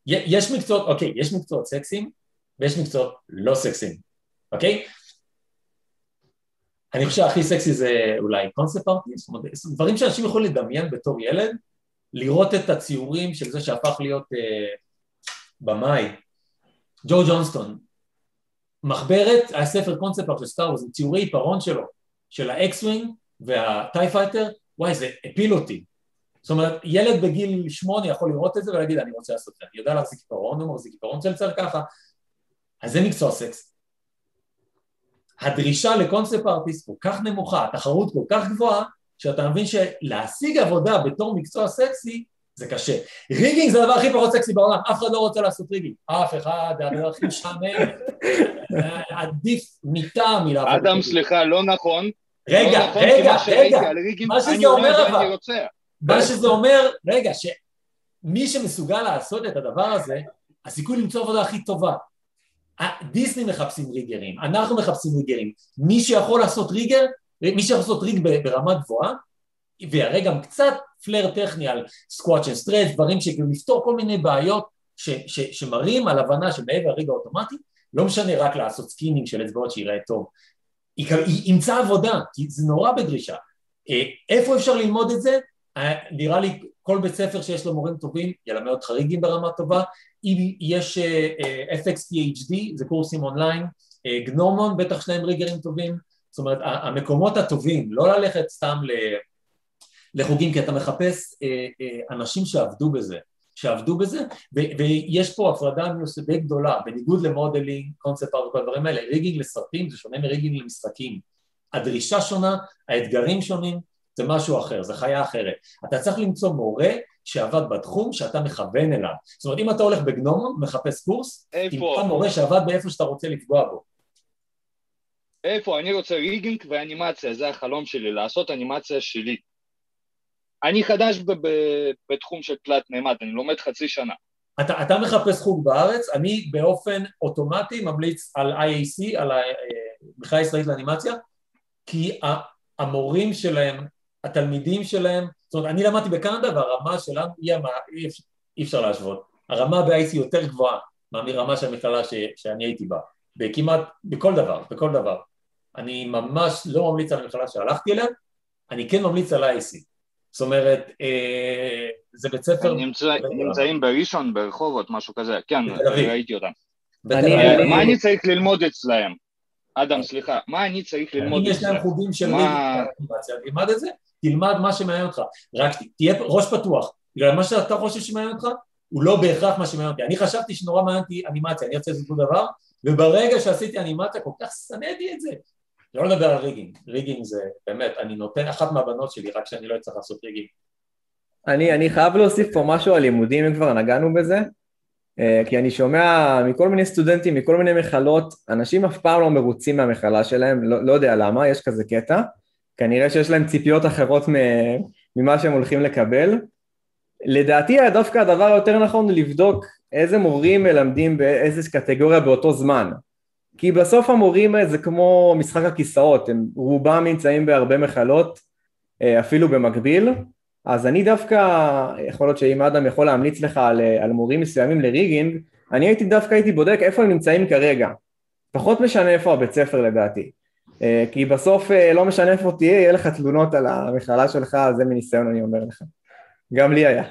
יש מקצועות, אוקיי, יש מקצועות סקסיים, ויש מקצועות לא סקסיים, אוקיי? אני חושב שהכי סקסי זה אולי concept artist, דברים שאנשים יכולים לדמיין בתור ילד, לראות את הציורים של זה שהפך להיות אה, במאי, ג'ו ג'ונסטון, מחברת, היה ספר קונספט של Star Wars, ציורי עיפרון שלו, של ה X-wing וה TIE fighter, וואי זה הפיל אותי, זאת אומרת, ילד בגיל שמונה יכול לראות את זה ולהגיד אני רוצה לעשות את זה, אני יודע להחזיק עיפרון, הוא מחזיק עיפרון צלצל ככה, אז זה מקצוע סקס. הדרישה לקונספט ארטיסט כל כך נמוכה, התחרות כל כך גבוהה, שאתה מבין שלהשיג עבודה בתור מקצוע סקסי זה קשה. ריגינג זה הדבר הכי פחות סקסי בעולם, אף אחד לא רוצה לעשות ריגינג. אף אחד, זה הדבר הכי משעמם, עדיף מיטה מלעבוד. אדם, סליחה, לא נכון. רגע, לא נכון, רגע, רגע, מה שזה אומר אבל, מה שזה אומר, רגע, שמי שמסוגל לעשות את הדבר הזה, הסיכוי למצוא עבודה הכי טובה. דיסני מחפשים ריגרים, אנחנו מחפשים ריגרים. מי שיכול לעשות rigger, מי שיכול לעשות rig ברמה גבוהה, ויראה גם קצת flair טכני על squash and stretch, דברים שכאילו לפתור כל מיני בעיות ש, ש, שמראים על הבנה שמעבר ה rig האוטומטי, לא משנה רק לעשות skinning של אצבעות שיראה טוב. היא, היא ימצא עבודה, כי זה נורא בדרישה. אה, איפה אפשר ללמוד את זה? אה, נראה לי כל בית ספר שיש לו מורים טובים ילמד אותך rigging ברמה טובה, אם יש uh, FX PhD, זה קורסים online, Gnomon, בטח יש להם ריגרים טובים, זאת אומרת המקומות הטובים, לא ללכת סתם לחוגים, כי אתה מחפש אנשים שעבדו בזה, שעבדו בזה, ו- ויש פה הפרדה די גדולה, בניגוד ל modeling, concept art וכל הדברים האלה, rigging לסרטים זה שונה מ rigging למשחקים, הדרישה שונה, האתגרים שונים, זה משהו אחר, זה חיה אחרת. אתה צריך למצוא מורה שעבד בתחום שאתה מכוון אליו. זאת אומרת, אם אתה הולך בגנומון, מחפש קורס, תמצא מורה שעבד באיפה שאתה רוצה לפגוע בו. איפה? אני רוצה ריגינג ואנימציה, זה החלום שלי, לעשות אנימציה שלי. אני חדש ב- ב- בתחום של תלת מימד, אני לומד חצי שנה. אתה, אתה מחפש חוג בארץ, אני באופן אוטומטי ממליץ על IAC, על המכללה הישראלית לאנימציה, כי המורים שלהם, התלמידים שלהם, זאת אומרת, אני למדתי בקנדה והרמה שלנו היא, המה, אי, אי אפשר להשוות. הרמה ב-IC יותר גבוהה מהרמה של המכללה ש, שאני הייתי בה, בכמעט, בכל דבר, בכל דבר. אני ממש לא ממליץ על המכללה שהלכתי אליה, אני כן ממליץ על IC. זאת אומרת, אה, זה בית ספר... נמצא, נמצאים בראשון, ברחובות, משהו כזה, כן, ראיתי אותם. מה אני צריך ללמוד אצלם? אדם, סליחה, מה אני צריך ללמוד אם יש להם? חוגים של מה- תלמד את זה, תלמד מה שמעניין אותך, רק תהיה ראש פתוח, בגלל מה שאתה חושב שמעניין אותך, הוא לא בהכרח מה שמעניין אותי. אני חשבתי שנורא מעניין אותי אנימציה, אני רוצה לעשות אותו דבר, וברגע שעשיתי אנימציה כל כך שנאתי את זה. לא לדבר על ריגינג, ריגינג זה באמת, אני נותן אחת מהבנות שלי רק שאני לא אצטרך לעשות ריגינג. אני, אני חייב להוסיף פה משהו על לימודים, אם כבר נגענו בזה, כי אני שומע מכל מיני סטודנטים, מכל מיני מכללות, אנשים אף פעם לא מרוצים מהמכללה שלהם, לא, לא יודע למה, יש כזה קטע, כנראה שיש להם ציפיות אחרות ממה שהם הולכים לקבל. לדעתי דווקא הדבר היותר נכון הוא לבדוק איזה מורים מלמדים באיזה קטגוריה באותו זמן. כי בסוף המורים זה כמו משחק הכיסאות, הם רובם נמצאים בהרבה מכלות, אה, אפילו במקביל, אז אני דווקא, יכול להיות שאם אדם יכול להמליץ לך על, על מורים מסוימים לריגינג, אני הייתי דווקא הייתי בודק איפה הם נמצאים כרגע. פחות משנה איפה הבית ספר לדעתי. אה, כי בסוף אה, לא משנה איפה תהיה, יהיה לך תלונות על המכללה שלך, זה מניסיון אני אומר לך. גם לי היה.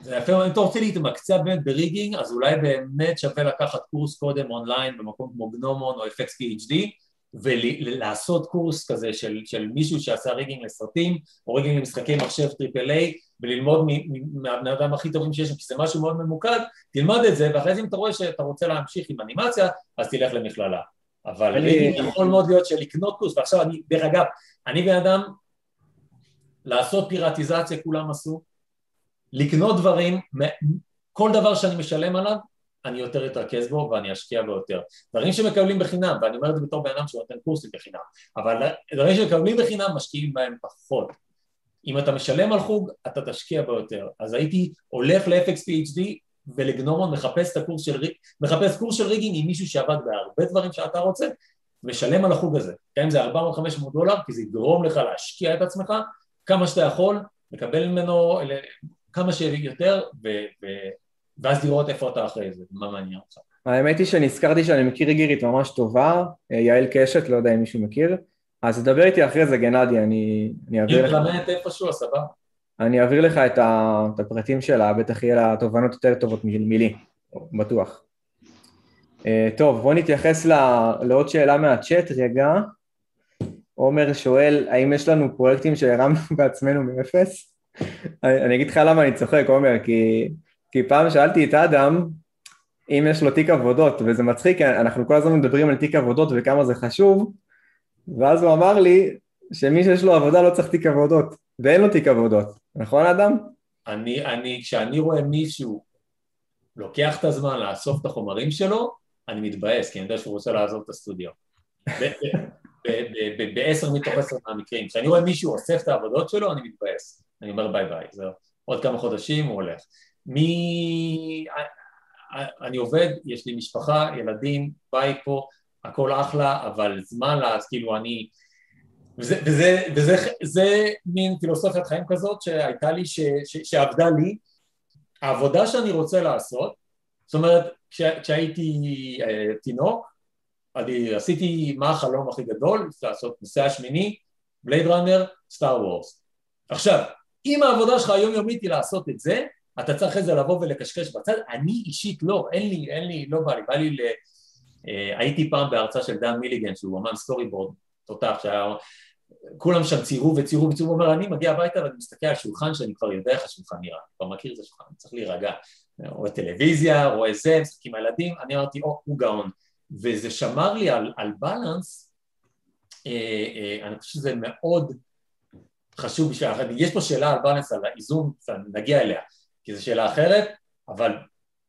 זה יפה, אם אתה רוצה להתמקצע באמת בריגינג, אז אולי באמת שווה לקחת קורס קודם אונליין במקום כמו גנומון או FX PhD, ולעשות קורס כזה של, של מישהו שעשה rigging לסרטים, או rigging למשחקי מחשב triple A, וללמוד מהבני אדם הכי טובים שיש, כי זה משהו מאוד ממוקד, תלמד את זה, ואחרי זה אם אתה רואה שאתה רוצה להמשיך עם אנימציה, אז תלך למכללה. אבל אני- rigging יכול מאוד להיות של לקנות קורס, ועכשיו אני, דרך אגב, אני בן אדם, לעשות פיראטיזציה כולם עשו, לקנות דברים, כל דבר שאני משלם עליו, אני יותר אתרכז בו ואני אשקיע בו יותר. דברים שמקבלים בחינם, ואני אומר את זה בתור בן אדם שנותן קורסים בחינם, אבל דברים שמקבלים בחינם משקיעים בהם פחות. אם אתה משלם על חוג, אתה תשקיע בו יותר. אז הייתי הולך ל-FX PhD ולגנומון מחפש את הקורס של מחפש קורס של ריגינג עם מישהו שעבד בהרבה דברים שאתה רוצה, משלם על החוג הזה. גם אם זה 400-500 דולר, כי זה יגרום לך להשקיע את עצמך כמה שאתה יכול, לקבל ממנו כמה שיותר, ו- ואז לראות איפה אתה אחרי זה, מה מעניין אותך. האמת היא שנזכרתי שאני מכיר ריגרית ממש טובה, אה, יעל קשת, לא יודע אם מישהו מכיר, אז תדבר איתי אחרי זה גנדי, אני, אני אעביר לך, תלמד איפשהו, סבבה. אני אעביר לך את, ה, את הפרטים שלה, בטח יהיה לה תובנות יותר טובות מלי, בטוח. אה, טוב, בוא נתייחס ל- לעוד שאלה מהצ'אט רגע. עומר שואל, האם יש לנו פרויקטים שהרמנו בעצמנו מאפס? אני אגיד לך למה אני צוחק, עומר, כי, כי פעם שאלתי את אדם אם יש לו תיק עבודות, וזה מצחיק, אנחנו כל הזמן מדברים על תיק עבודות וכמה זה חשוב, ואז הוא אמר לי שמי שיש לו עבודה לא צריך תיק עבודות, ואין לו תיק עבודות, נכון אדם? אני, אני, כשאני רואה מישהו לוקח את הזמן לאסוף את החומרים שלו, אני מתבאס, כי אני יודע שהוא רוצה לעזוב את הסטודיו. בעשר מתוך עשר מהמקרים. כשאני רואה מישהו אוסף את העבודות שלו, אני מתבאס. אני אומר ביי ביי, זהו. עוד כמה חודשים הוא הולך. מי... אני עובד, יש לי משפחה, ילדים, בית פה, הכל אחלה, אבל זמן לה, אז כאילו אני... וזה, וזה, וזה זה מין פילוסופיית חיים כזאת שהייתה לי, ש, ש, שעבדה לי. העבודה שאני רוצה לעשות, זאת אומרת, כש, כשהייתי אה, תינוק, אני עשיתי מה החלום הכי גדול, לעשות נוסע השמיני, Blade Runner, Star Wars. עכשיו, אם העבודה שלך היומיומית היא לעשות את זה, אתה צריך אחרי זה לבוא ולקשקש בצד, אני אישית לא, אין לי, אין לי, לא בא לי, בא לי ל... אה, הייתי פעם בהרצאה של דן מיליגן, שהוא אמן storyboard, תותח, שהיה... כולם שם ציירו וציירו וציירו, הוא אומר, אני מגיע הביתה ואני מסתכל על שולחן שאני כבר יודע איך השולחן נראה, כבר מכיר את השולחן, אני צריך להירגע, רואה טלוויזיה, רואה זה, משחק עם הילדים, אני אמרתי, או, הוא גאון, וזה שמר לי על, על בלנס, אה, אה, אני חושב שזה מאוד חשוב בשביל, יש פה שאלה על בלנס, על האיזון, נגיע אליה, כי זו שאלה אחרת, אבל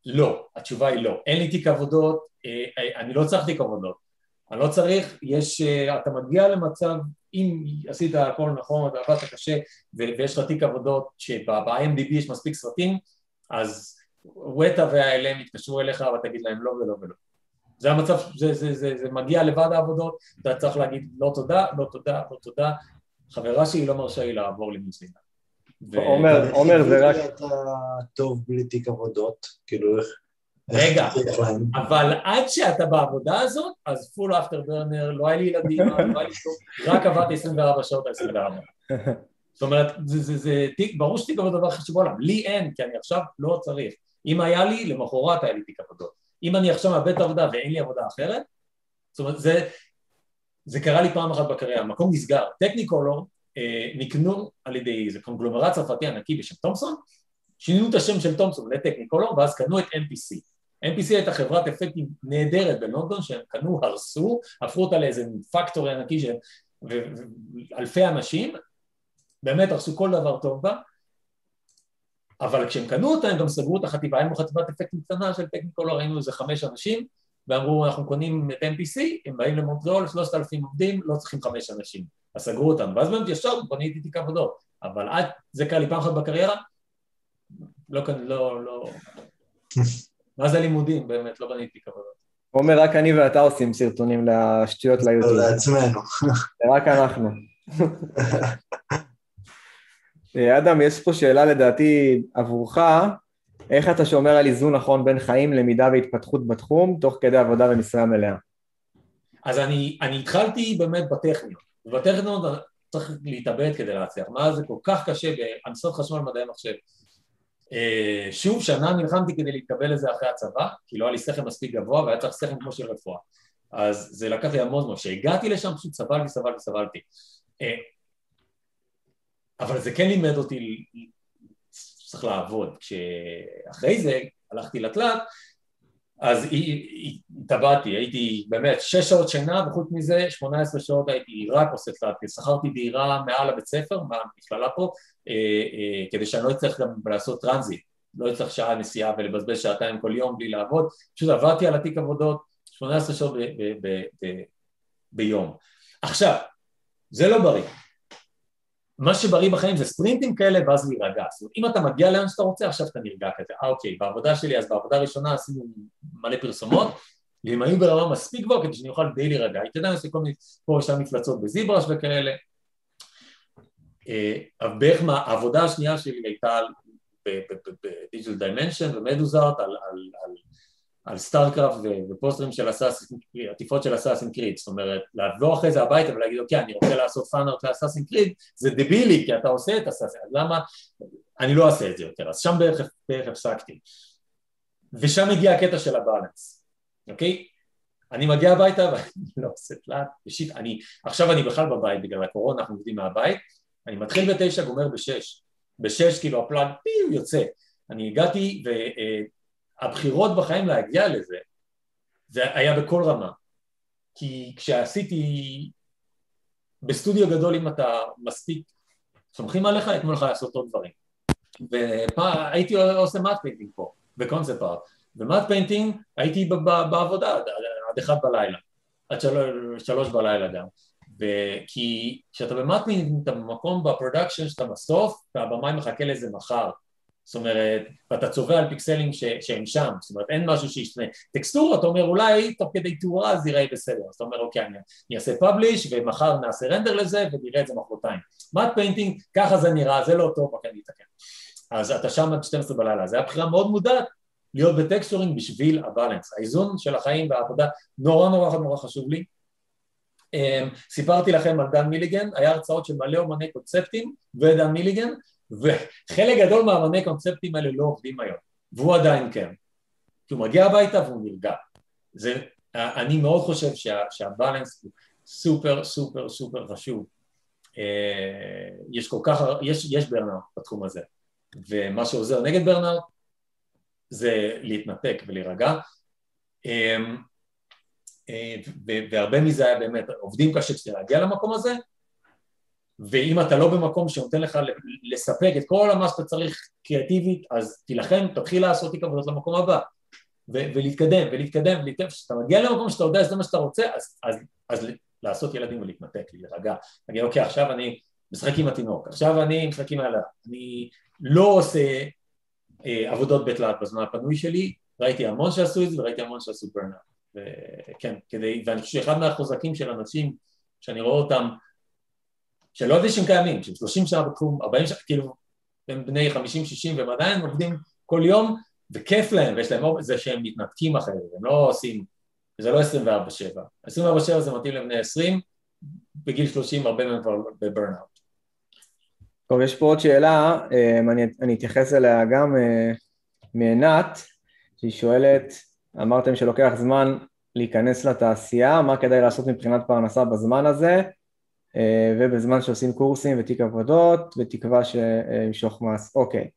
לא, התשובה היא לא, אין לי תיק עבודות, אה, אני לא צריך תיק עבודות, אני לא צריך, יש, אתה מגיע למצב, אם עשית הכל נכון, עבדת קשה ויש לך תיק עבודות שב-IMDb יש מספיק סרטים, אז ווטה והאלם יתקשרו אליך ותגיד להם לא ולא ולא. זה המצב, זה, זה, זה, זה מגיע לבד העבודות, אתה צריך להגיד לא תודה, לא תודה, לא תודה. חברה שלי לא מרשה לי לעבור. ו- עומר, עומר זה רק... אתה טוב בלי תיק עבודות, כאילו איך... רגע? אבל עד שאתה בעבודה הזאת, אז פול אפטר ברנר, לא היה לי ילדים, לא היה לי כלום, רק עבדתי 24 שעות על 24. זאת אומרת, זה, זה, זה תיק, ברור שתיק עבודה דבר חשוב בעולם, לי אין, כי אני עכשיו לא צריך. אם היה לי, למחרת היה לי תיק עבודות. אם אני עכשיו מאבד את העבודה ואין לי עבודה אחרת, זאת אומרת, זה, זה קרה לי פעם אחת בקריירה, המקום נסגר. טכניקולור נקנו על ידי איזה קונגלומרט צרפתי ענקי בשם תומסון, שינו את השם של תומסון לטכניקולור, ואז קנו את MPC. MPC הייתה חברת אפקטים נהדרת בלונדון, שהם קנו, הרסו, הפכו אותה לאיזה פקטורי ענקי של אלפי אנשים, באמת הרסו כל דבר טוב בה, אבל כשהם קנו אותה הם גם סגרו את החטיבה, היינו חטיבת אפקטים קטנה של טכניקולור, היינו איזה חמש אנשים, ואמרו אנחנו קונים את MPC, הם באים למונטריאול, שלושת אלפים עובדים, לא צריכים חמש אנשים, אז סגרו אותם, ואז באמת ישר בניתי תיק עבודות, אבל עד, זה קרה לי פעם אחת בקריירה, לא, לא, לא, מה זה לימודים באמת, לא בניתי תיק עבודות. עומר, רק אני ואתה עושים סרטונים לשטויות ליוטיוב. לעצמנו. זה רק אנחנו. אה, אדם, יש פה שאלה לדעתי עבורך, איך אתה שומר על איזון נכון בין חיים, למידה והתפתחות בתחום, תוך כדי עבודה במשרה מלאה? אז אני, אני התחלתי באמת בטכניון, ובטכניון אתה צריך להתאבד כדי להצליח, מה זה כל כך קשה בהנדסות חשמל מדעי מחשב. אה, שוב, שנה נלחמתי כדי להתקבל לזה אחרי הצבא, כי לא היה לי שכל מספיק גבוה והיה צריך שכל כמו של רפואה. אז זה לקח לי המון זמן. כשהגעתי לשם פשוט סבלתי, סבלתי, סבלתי. אה, אבל זה כן לימד אותי שצריך לעבוד. כשאחרי זה הלכתי לתלת, אז התאבדתי, הייתי באמת שש שעות שינה וחוץ מזה 18 שעות הייתי רק עושה תלת, שכרתי דירה מעל הבית ספר, מהמכללה פה, אה, אה, כדי שאני לא אצטרך גם לעשות טרנזיט, לא אצטרך שעה נסיעה ולבזבז שעתיים כל יום בלי לעבוד, פשוט עבדתי על התיק עבודות 18 שעות ב- ב- ב- ב- ביום. עכשיו, זה לא בריא. מה שבריא בחיים זה ספרינטים כאלה ואז להירגע. זאת אומרת, אם אתה מגיע לאן שאתה רוצה, עכשיו אתה נרגע כזה. אה, אוקיי, בעבודה שלי, אז בעבודה הראשונה עשינו מלא פרסומות, והם היו ברמה מספיק גבוהה כדי שאני אוכל די להירגע. הייתי עדיין עושה כל מיני, פה ושם מפלצות ב ZBrush וכאלה. אה, בערך מה, העבודה השנייה שלי הייתה ב Digital Dimension ו Meduzarts על, על, StarCraft ו- ופוסטרים של Assassin, עטיפות של Assassin's Creed, זאת אומרת, לעבור אחרי זה הביתה ולהגיד, אוקיי, אני רוצה לעשות fan art ל Assassin's Creed, זה דבילי, כי אתה עושה את Assassin, אז למה, אני לא אעשה את זה יותר, אז שם בערך, בערך הפסקתי. ושם הגיע הקטע של ה balance, אוקיי? אני מגיע הביתה ואני לא עושה תלת, ו shit, אני, עכשיו אני בכלל בבית בגלל הקורונה, אנחנו עובדים מהבית, אני מתחיל בתשע, גומר בשש, בשש כאילו ה plug פיו יוצא, אני הגעתי והבחירות בחיים להגיע לזה, זה היה בכל רמה, כי כשעשיתי בסטודיו גדול אם אתה מספיק סומכים עליך, יתנו לך לעשות עוד דברים. ופעם הייתי עושה matte painting פה, ב concept art, ו matte painting הייתי בעבודה עד, עד אחד בלילה, עד שלוש, שלוש בלילה גם. כי כשאתה ב matte painting אתה במקום ב production שאתה בסוף, והבמאי מחכה לזה מחר. זאת אומרת, ואתה צובע על פיקסלים ש, שהם שם, זאת אומרת אין משהו שישתנה. טקסטורה, אתה אומר אולי תוך כדי תאורה זה ייראה בסדר, אז אתה אומר אוקיי אני, אני אעשה publish ומחר נעשה render לזה ונראה את זה מחרתיים. matte painting, ככה זה נראה, זה לא טוב, רק אני אתקן. אז אתה שם עד 12 בלילה, זו הייתה בחירה מאוד מודעת להיות ב texturing בשביל ה balance, האיזון של החיים והעבודה נורא נורא נורא חשוב לי. Um, סיפרתי לכם על דן מיליגן, היה הרצאות של מלא אומני קונספטים ודן מיליגן, וחלק גדול מהאמני קונספטים האלה לא עובדים היום, והוא עדיין כן, כי הוא מגיע הביתה והוא נרגע. זה, אני מאוד חושב שה, שה balance הוא סופר סופר סופר חשוב. Uh, יש כל כך, יש, יש ברנאוט בתחום הזה, ומה שעוזר נגד ברנאוט זה להתנתק ולהירגע. Um, והרבה מזה היה באמת, עובדים קשה כדי להגיע למקום הזה, ואם אתה לא במקום שנותן לך לספק את כל מה שאתה צריך קריאטיבית, אז תילחם, תתחיל לעשות תיק עבודות למקום הבא, ולהתקדם, ולהתקדם, ולהתקדם, כשאתה מגיע למקום שאתה יודע שזה מה שאתה רוצה, אז, אז, אז לעשות ילדים ולהתנתק, להירגע, להגיד אוקיי עכשיו אני משחק עם התינוק, עכשיו אני משחק עם הילדה, אני לא עושה אה, עבודות בתלת בזמן הפנוי שלי, ראיתי המון שעשו את זה וראיתי המון שעשו ברנאפ. וכן, כדי, ואני חושב שאחד מהחוזקים של אנשים שאני רואה אותם, שלא יודעים שהם קיימים, שהם 30 שנה בתחום, 40 שנה, כאילו, הם בני 50-60 והם עדיין עובדים כל יום, וכיף להם, ויש להם זה שהם מתנתקים אחרי זה, הם לא עושים, זה לא 24-7. 24-7 זה מתאים לבני 20, בגיל 30 הרבה מהם כבר בברנאוט. טוב, יש פה עוד שאלה, אה, אני, אני אתייחס אליה גם אה, מעינת, שהיא שואלת, אמרתם שלוקח זמן להיכנס לתעשייה, מה כדאי לעשות מבחינת פרנסה בזמן הזה, ובזמן שעושים קורסים ותיק עבודות, בתקווה שימשוך מס. אוקיי.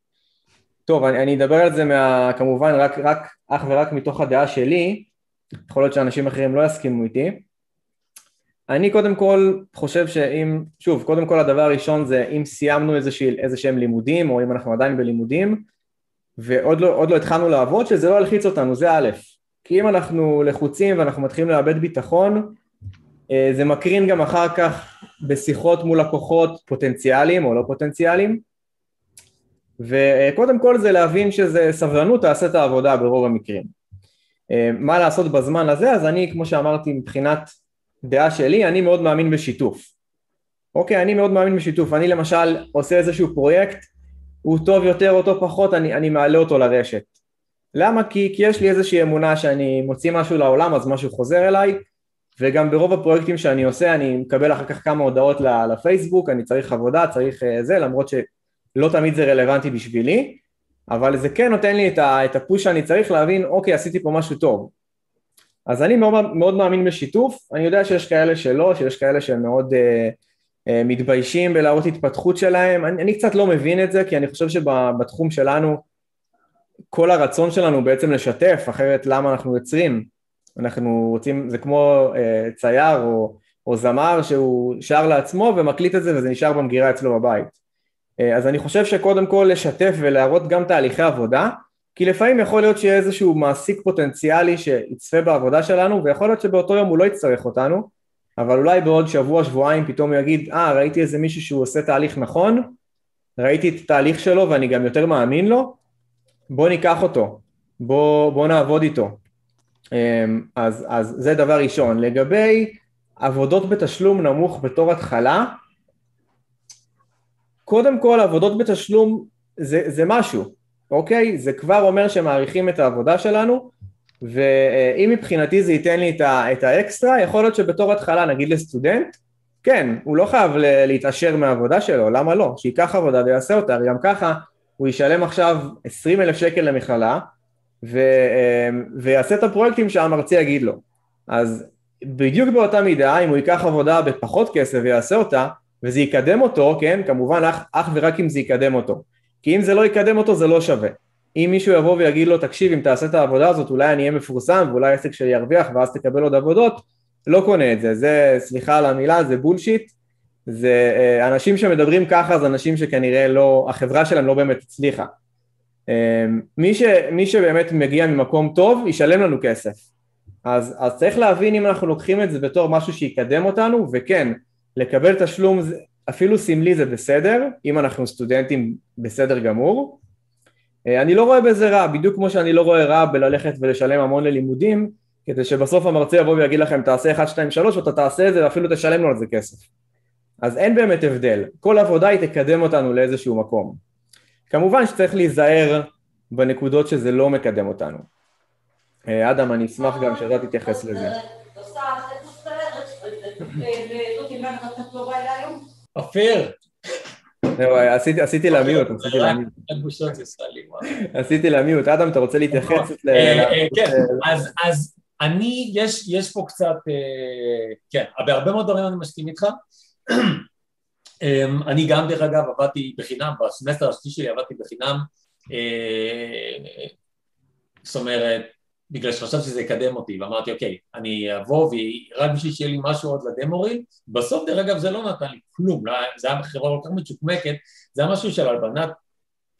טוב, אני, אני אדבר על זה מה, כמובן רק, רק, אך ורק מתוך הדעה שלי, יכול להיות שאנשים אחרים לא יסכימו איתי. אני קודם כל חושב שאם, שוב, קודם כל הדבר הראשון זה אם סיימנו איזה שהם לימודים, או אם אנחנו עדיין בלימודים, ועוד לא, לא התחלנו לעבוד, שזה לא ילחיץ אותנו, זה א', כי אם אנחנו לחוצים ואנחנו מתחילים לאבד ביטחון, אה, זה מקרין גם אחר כך בשיחות מול לקוחות פוטנציאליים או לא פוטנציאליים, וקודם כל זה להבין שזה סבלנות תעשה את העבודה ברוב המקרים. אה, מה לעשות בזמן הזה? אז אני, כמו שאמרתי, מבחינת דעה שלי, אני מאוד מאמין בשיתוף. אוקיי, אני מאוד מאמין בשיתוף. אני למשל עושה איזשהו פרויקט, הוא טוב יותר או טוב פחות, אני, אני מעלה אותו לרשת. למה? כי, כי יש לי איזושהי אמונה שאני מוציא משהו לעולם אז משהו חוזר אליי וגם ברוב הפרויקטים שאני עושה אני מקבל אחר כך כמה הודעות לפייסבוק, אני צריך עבודה, צריך אה, זה, למרות שלא תמיד זה רלוונטי בשבילי, אבל זה כן נותן לי את הפוש שאני צריך להבין, אוקיי, עשיתי פה משהו טוב. אז אני מאוד, מאוד מאמין בשיתוף, אני יודע שיש כאלה שלא, שיש כאלה שהם מאוד uh, uh, מתביישים בלהראות התפתחות שלהם, אני, אני קצת לא מבין את זה, כי אני חושב שבתחום שלנו כל הרצון שלנו בעצם לשתף, אחרת למה אנחנו יוצרים? אנחנו רוצים, זה כמו uh, צייר או, או זמר שהוא שר לעצמו ומקליט את זה וזה נשאר במגירה אצלו בבית. Uh, אז אני חושב שקודם כל לשתף ולהראות גם תהליכי עבודה, כי לפעמים יכול להיות שיהיה איזשהו מעסיק פוטנציאלי שיצפה בעבודה שלנו ויכול להיות שבאותו יום הוא לא יצטרך אותנו, אבל אולי בעוד שבוע, שבועיים פתאום הוא יגיד, אה, ראיתי איזה מישהו שהוא עושה תהליך נכון, ראיתי את התהליך שלו ואני גם יותר מאמין לו, בוא ניקח אותו, בוא, בוא נעבוד איתו. אמ, אז, אז זה דבר ראשון. לגבי עבודות בתשלום נמוך בתור התחלה, קודם כל עבודות בתשלום זה, זה משהו, אוקיי? זה כבר אומר שמעריכים את העבודה שלנו, ואם מבחינתי זה ייתן לי את האקסטרה, יכול להיות שבתור התחלה, נגיד לסטודנט, כן, הוא לא חייב להתעשר מהעבודה שלו, למה לא? שייקח עבודה ויעשה אותה, הרי גם ככה הוא ישלם עכשיו 20 אלף שקל למכללה ו, אמ, ויעשה את הפרויקטים שהמרצה יגיד לו. אז בדיוק באותה מידה, אם הוא ייקח עבודה בפחות כסף ויעשה אותה, וזה יקדם אותו, כן, כמובן אך, אך ורק אם זה יקדם אותו. כי אם זה לא יקדם אותו זה לא שווה. אם מישהו יבוא ויגיד לו, תקשיב, אם תעשה את העבודה הזאת, אולי אני אהיה מפורסם ואולי העסק שלי ירוויח ואז תקבל עוד עבודות, לא קונה את זה. זה, סליחה על המילה, זה בולשיט. זה אה, אנשים שמדברים ככה זה אנשים שכנראה לא, החברה שלהם לא באמת הצליחה. אה, מי, ש, מי שבאמת מגיע ממקום טוב ישלם לנו כסף. אז, אז צריך להבין אם אנחנו לוקחים את זה בתור משהו שיקדם אותנו, וכן, לקבל תשלום אפילו סמלי זה בסדר, אם אנחנו סטודנטים בסדר גמור. אה, אני לא רואה בזה רע, בדיוק כמו שאני לא רואה רע בללכת ולשלם המון ללימודים, כדי שבסוף המרצה יבוא ויגיד לכם תעשה 1, 2, 3 ואתה תעשה את זה ואפילו תשלם לו על זה כסף. אז אין באמת הבדל, כל עבודה היא תקדם אותנו לאיזשהו מקום. כמובן שצריך להיזהר בנקודות שזה לא מקדם אותנו. אה, אדם, אני אשמח גם שאתה תתייחס לזה. אופיר. עשיתי לה מיוט, עשיתי לה מיוט. עשיתי לה מיוט. אדם, אתה רוצה להתייחס? אה, אה, כן, אז אני, יש פה קצת, כן, בהרבה מאוד דברים אני מסכים איתך. אמ, אני גם דרך אגב עבדתי בחינם, בסמסטר השלישי שלי עבדתי בחינם, אה, זאת אומרת, בגלל שחשבתי שזה יקדם אותי, ואמרתי אוקיי, אני אבוא ורק בשביל שיהיה לי משהו עוד לדמורים, בסוף דרך אגב זה לא נתן לי כלום, לא, זה היה חברה כל כך מצ'וקמקת, זה היה משהו של הלבנת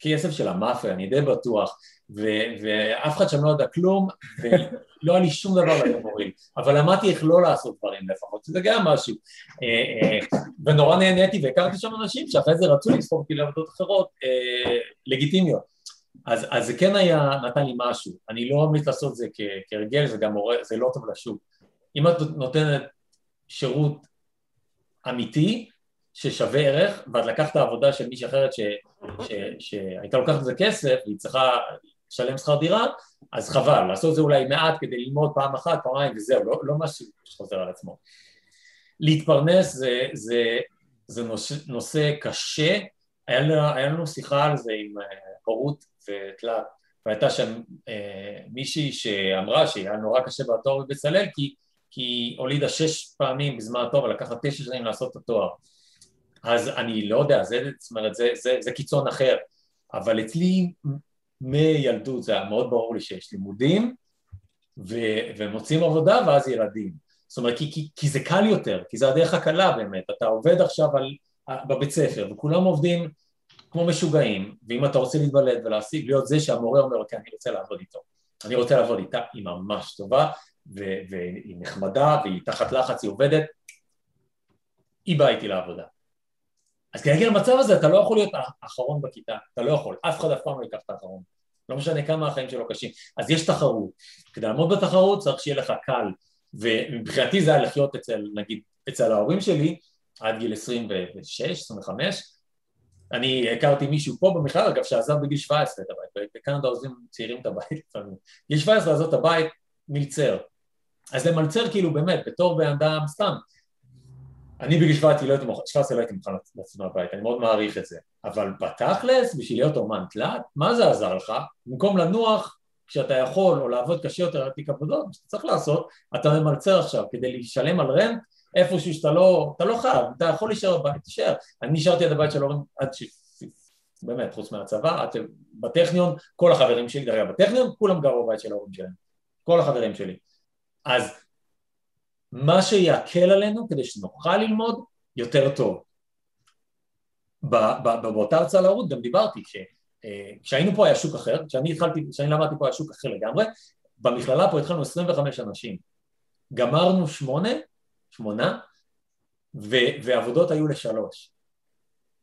כסף של המאפיה, אני די בטוח, ו- ואף אחד שם לא ידע כלום, ולא היה לי שום דבר למורים, אבל למדתי איך לא לעשות דברים לפחות, שזה גם משהו, אה, אה, ונורא נהניתי והכרתי שם אנשים שאחרי זה רצו לספור אותי לעבודות אחרות אה, לגיטימיות. אז, אז זה כן היה, נתן לי משהו. אני לא ממליץ לעשות זה כ, כהרגל, זה גם מורה, זה לא טוב לשוק. אם את נותנת שירות אמיתי, ששווה ערך, ואת לקחת עבודה של מישהי אחרת שהייתה לוקחת את זה כסף, והיא צריכה לשלם שכר דירה, אז חבל, לעשות את זה אולי מעט כדי ללמוד פעם אחת, פעמיים וזהו, לא, לא משהו שחוזר על עצמו. להתפרנס זה, זה, זה נושא, נושא קשה, היה לנו, היה לנו שיחה על זה עם הורות ותלת, והייתה שם אה, מישהי שאמרה שהיה נורא קשה בתואר בבצלאל כי, כי הולידה שש פעמים בזמן התואר ולקחת תשע שנים לעשות את התואר. אז אני לא יודע, זה, זאת אומרת, זה, זה, זה קיצון אחר, אבל אצלי מילדות זה היה מאוד ברור לי שיש לימודים ו, ומוצאים עבודה ואז ילדים. זאת אומרת, כי, כי, כי זה קל יותר, כי זה הדרך הקלה באמת, אתה עובד עכשיו על, בבית ספר וכולם עובדים כמו משוגעים, ואם אתה רוצה להתבלט ולהשיג, להיות זה שהמורה אומר, אוקיי, אני רוצה לעבוד איתו, אני רוצה לעבוד איתה, היא ממש טובה, ו- והיא נחמדה, והיא תחת לחץ, היא עובדת, היא באה איתי לעבודה. אז כדי להגיע למצב הזה אתה לא יכול להיות האחרון בכיתה, אתה לא יכול, אף אחד אף פעם לא ייקח את האחרון, לא משנה כמה החיים שלו קשים, אז יש תחרות, כדי לעמוד בתחרות צריך שיהיה לך קל, ומבחינתי זה היה לחיות אצל, נגיד, אצל ההורים שלי עד גיל 26, 25, אני הכרתי מישהו פה במכלל, אגב, שעזב בגיל 17 את הבית, בקנדה עוזבים צעירים את הבית לפעמים. גיל 17 עזוב את הבית, מלצר. אז למלצר כאילו באמת, בתור בן אדם סתם. אני בגיל 17 לא הייתי מוכן, 17 לא לצאת מהבית, אני מאוד מעריך את זה. אבל בתכלס, בשביל להיות אומן תלת, מה זה עזר לך? במקום לנוח כשאתה יכול, או לעבוד קשה יותר על תיק עבודות, מה שאתה צריך לעשות, אתה ממלצר עכשיו כדי לשלם על רנט איפשהו שאתה לא, אתה לא חייב, אתה יכול להישאר בבית, תישאר. אני נשארתי עד הבית של ההורים עד ש... באמת, חוץ מהצבא, עד שבטכניון, כל החברים שלי, דרך אגב, בטכניון כולם גרו בבית של ההורים שלהם, כל החברים שלי. אז מה שיקל עלינו כדי שנוכל ללמוד יותר טוב. באותה הרצאה להורות גם דיברתי, אה, כשהיינו פה היה שוק אחר, כשאני התחלתי, כשאני למדתי פה היה שוק אחר לגמרי, במכללה פה התחלנו 25 אנשים, גמרנו שמונה שמונה, ו- ועבודות היו לשלוש.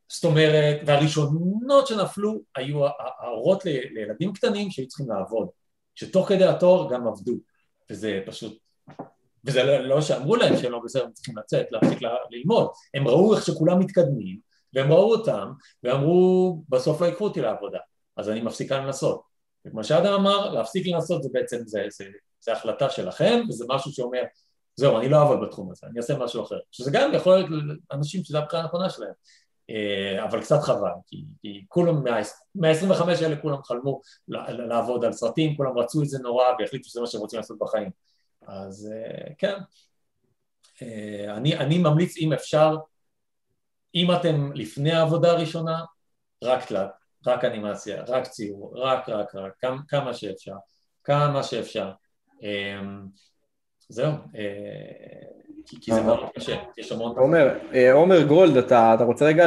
זאת אומרת, והראשונות שנפלו היו ההורות לילדים קטנים שהיו צריכים לעבוד, שתוך כדי התואר גם עבדו, וזה פשוט, וזה לא, לא שאמרו להם שהם לא בסדר, הם צריכים לצאת, להפסיק ללמוד, הם ראו איך שכולם מתקדמים, והם ראו אותם, ואמרו, בסוף לא ייקחו אותי לעבודה, אז אני מפסיקה לנסות. וכמו שאדם אמר, להפסיק לנסות זה בעצם, זה, זה, זה החלטה שלכם, וזה משהו שאומר, זהו, אני לא אעבוד בתחום הזה, אני אעשה משהו אחר. שזה גם יכול להיות לאנשים שזו הבחירה הנכונה שלהם, אה, אבל קצת חבל, כי, כי כולם, מה-25 האלה כולם חלמו לעבוד על סרטים, כולם רצו את זה נורא והחליטו שזה מה שהם רוצים לעשות בחיים. אז אה, כן, אה, אני, אני ממליץ אם אפשר, אם אתם לפני העבודה הראשונה, רק תלת, רק אנימציה, רק ציור, רק רק רק, כמה, כמה שאפשר, כמה שאפשר. זהו, אה, כי זה מאוד קשה, יש המון... עומר, עומר גולד, אתה רוצה רגע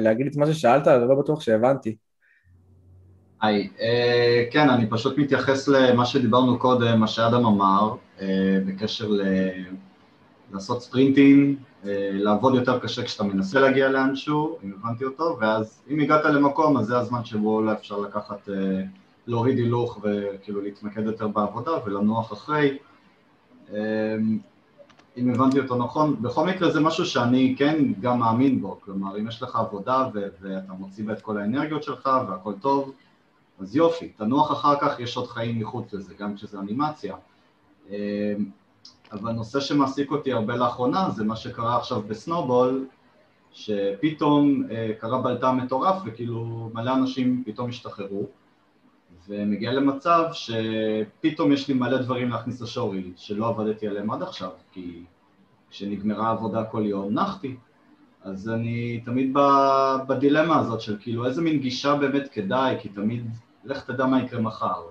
להגיד את מה ששאלת? אני לא בטוח שהבנתי. היי, אה, כן, אני פשוט מתייחס למה שדיברנו קודם, מה שאדם אמר, בקשר ל... לעשות ספרינטים, לעבוד יותר קשה כשאתה מנסה להגיע לאנשהו, אם הבנתי אותו, ואז אם הגעת למקום, אז זה הזמן שבו אולי אפשר לקחת, להוריד הילוך וכאילו להתמקד יותר בעבודה ולנוח אחרי. אמ, אם הבנתי אותו נכון, בכל מקרה זה משהו שאני כן גם מאמין בו, כלומר אם יש לך עבודה ואתה מוציא בה את כל האנרגיות שלך והכל טוב, אז יופי, תנוח אחר כך, יש עוד חיים מחוץ לזה, גם כשזה אנימציה. אמ, אבל נושא שמעסיק אותי הרבה לאחרונה זה מה שקרה עכשיו בסנובול, שפתאום אה, קרה בלטה מטורף וכאילו מלא אנשים פתאום השתחררו ומגיע למצב שפתאום יש לי מלא דברים להכניס לשורי שלא עבדתי עליהם עד עכשיו, כי כשנגמרה עבודה כל יום נחתי. אז אני תמיד בדילמה הזאת של כאילו איזה מין גישה באמת כדאי, כי תמיד לך תדע מה יקרה מחר.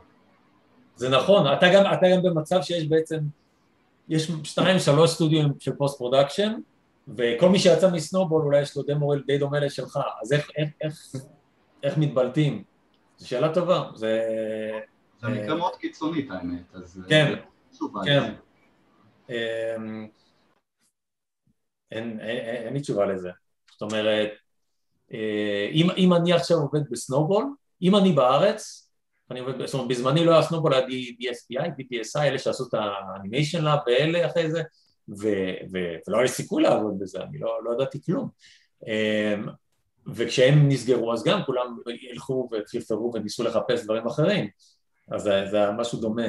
זה נכון, אתה גם, אתה גם במצב שיש בעצם, יש שתיים שלוש סטודיו של post production, וכל מי שיצא מ Snowball אולי יש לו דמו די דומה לשלך, אז איך, איך, איך, איך מתבלטים? זו שאלה טובה, זה... זה מקרה מאוד קיצונית האמת, אז... אה, כן, כן. אמ, אין, אין, אין לי תשובה לזה. זאת אומרת, אה, אם, אם אני עכשיו עובד ב Snowball, אם אני בארץ, אני זאת אומרת, בזמני לא היה Snowball, היה DSPI, DPSI, אלה שעשו את ה animation לאב ואלה אחרי זה, ו- ו- ולא היה לי סיכוי לעבוד בזה, אני לא, לא ידעתי כלום. אמ, וכשהם נסגרו אז גם כולם הלכו ופרפרו וניסו לחפש דברים אחרים, אז זה, היה משהו דומה.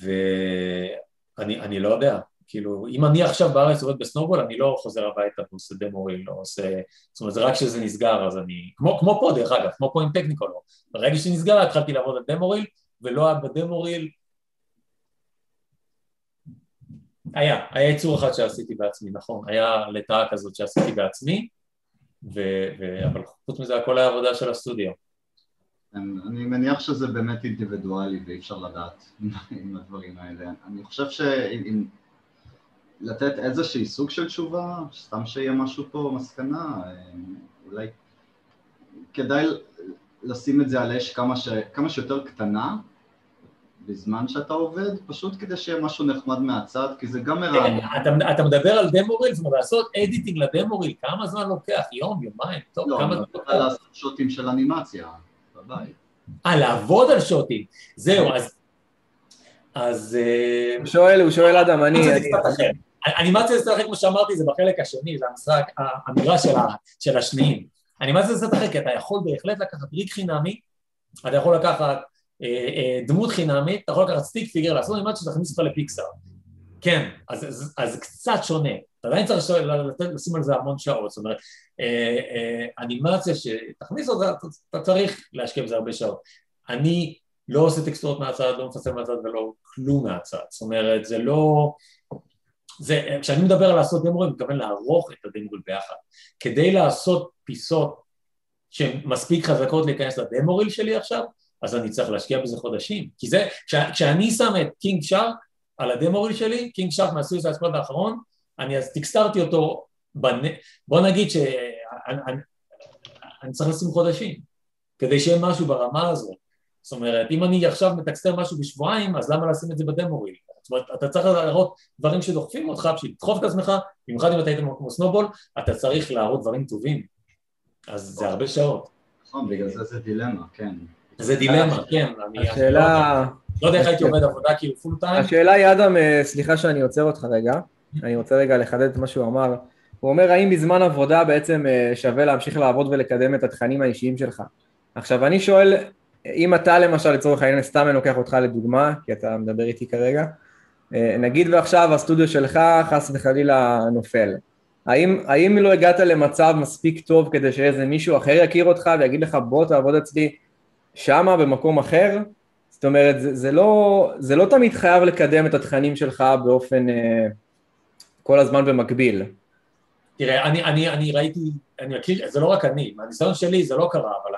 ואני אני לא יודע, כאילו, אם אני עכשיו בארץ עובד ב Snowball, אני לא חוזר הביתה ועושה demo reel, לא עושה... זאת אומרת, זה רק כשזה נסגר, אז אני... כמו, כמו פה, דרך אגב, כמו פה עם טכניקולו. ברגע שנסגר, התחלתי לעבוד על דמו-ריל, ולא היה בדמו-ריל... היה, היה יצור אחד שעשיתי בעצמי, נכון, היה לטאה כזאת שעשיתי בעצמי, ו... ו... אבל חוץ מזה הכל היה עבודה של הסטודיו. אני מניח שזה באמת אינדיבידואלי ואי אפשר לדעת עם הדברים האלה. אני חושב שאם לתת איזושהי סוג של תשובה, סתם שיהיה משהו פה, מסקנה, אה, אולי כדאי לשים את זה על אש כמה, ש... כמה שיותר קטנה בזמן שאתה עובד, פשוט כדי שיהיה משהו נחמד מהצד, כי זה גם מרענן. אתה, אתה מדבר על דמו-ריל, זאת אומרת לעשות אדיטינג לדמו-ריל, כמה זמן לוקח? יום, יומיים? טוב, לא, כמה אני זמן מדבר לוקח? לעשות שוטים של אנימציה בבית. אה, לעבוד על שוטים. זהו, אז... אז... אה, הוא שואל, הוא שואל אדם, אני... אני- זה אחר, כמו שאמרתי, זה בחלק השני, זה המשחק, האמירה של, ה, של השניים. אנימציה זה כי אתה יכול בהחלט לקחת ריק חינמי, אתה יכול לקחת אה, אה, דמות חינמית, אתה יכול לקחת סטיק פיגר, לעשות אנימציה שתכניס אותך לפיקסאר. כן, אז, אז, אז קצת שונה. אתה עדיין צריך לשים על זה המון שעות, זאת אומרת, אה, אה, אנימציה שתכניס אותה, אתה, צריך להשקיע בזה הרבה שעות. אני לא עושה טקסטורות מהצד, לא מפרסם מהצד ולא כלום מהצד. זאת אומרת, זה לא... זה, כשאני מדבר על לעשות demo reels, אני מתכוון לערוך את ה demo reel ביחד. כדי לעשות פיסות שהן מספיק חזקות להיכנס ל demo reel שלי עכשיו, אז אני צריך להשקיע בזה חודשים. כי זה, כש, כשאני שם את King Shark על ה demo reel שלי, King Shark מה Suicide Squad האחרון, אני אז טקסטרתי אותו, בנ... בוא נגיד שאני אני, אני צריך לשים חודשים, כדי שיהיה משהו ברמה הזאת. זאת אומרת, אם אני עכשיו מתקסטר משהו בשבועיים, אז למה לשים את זה בדמוריל? זאת אומרת, אתה צריך להראות דברים שדוחפים אותך בשביל לדחוף את עצמך, במיוחד אם אתה היית כמו סנובול, אתה צריך להראות דברים טובים. אז זה הרבה שעות. נכון, בגלל זה זה דילמה, כן. זה דילמה, כן. אני לא השאלה... לא יודע איך הייתי עובד עבודה כאילו פול טיים. השאלה היא, אדם, אה, סליחה שאני עוצר אותך רגע, אני רוצה רגע לחדד את מה שהוא אמר. הוא אומר, האם בזמן עבודה בעצם אה, שווה להמשיך לעבוד ולקדם את התכנים האישיים שלך? עכשיו, אני שואל, אם אתה למשל, לצורך העניין, סתם אני לוקח אותך לדוגמה, כי אתה מדבר איתי כרגע, אה, נגיד ועכשיו הסטודיו שלך חס וחלילה נופל. האם, האם לא הגעת למצב מספיק טוב כדי שאיזה מישהו אחר יכיר אותך ויגיד לך בוא תעבוד אצלי שמה במקום אחר? זאת אומרת, זה, זה, לא, זה לא תמיד חייב לקדם את התכנים שלך באופן אה, כל הזמן במקביל. תראה, אני, אני, אני ראיתי, אני מכיר, זה לא רק אני, מהניסיון שלי זה לא קרה, אבל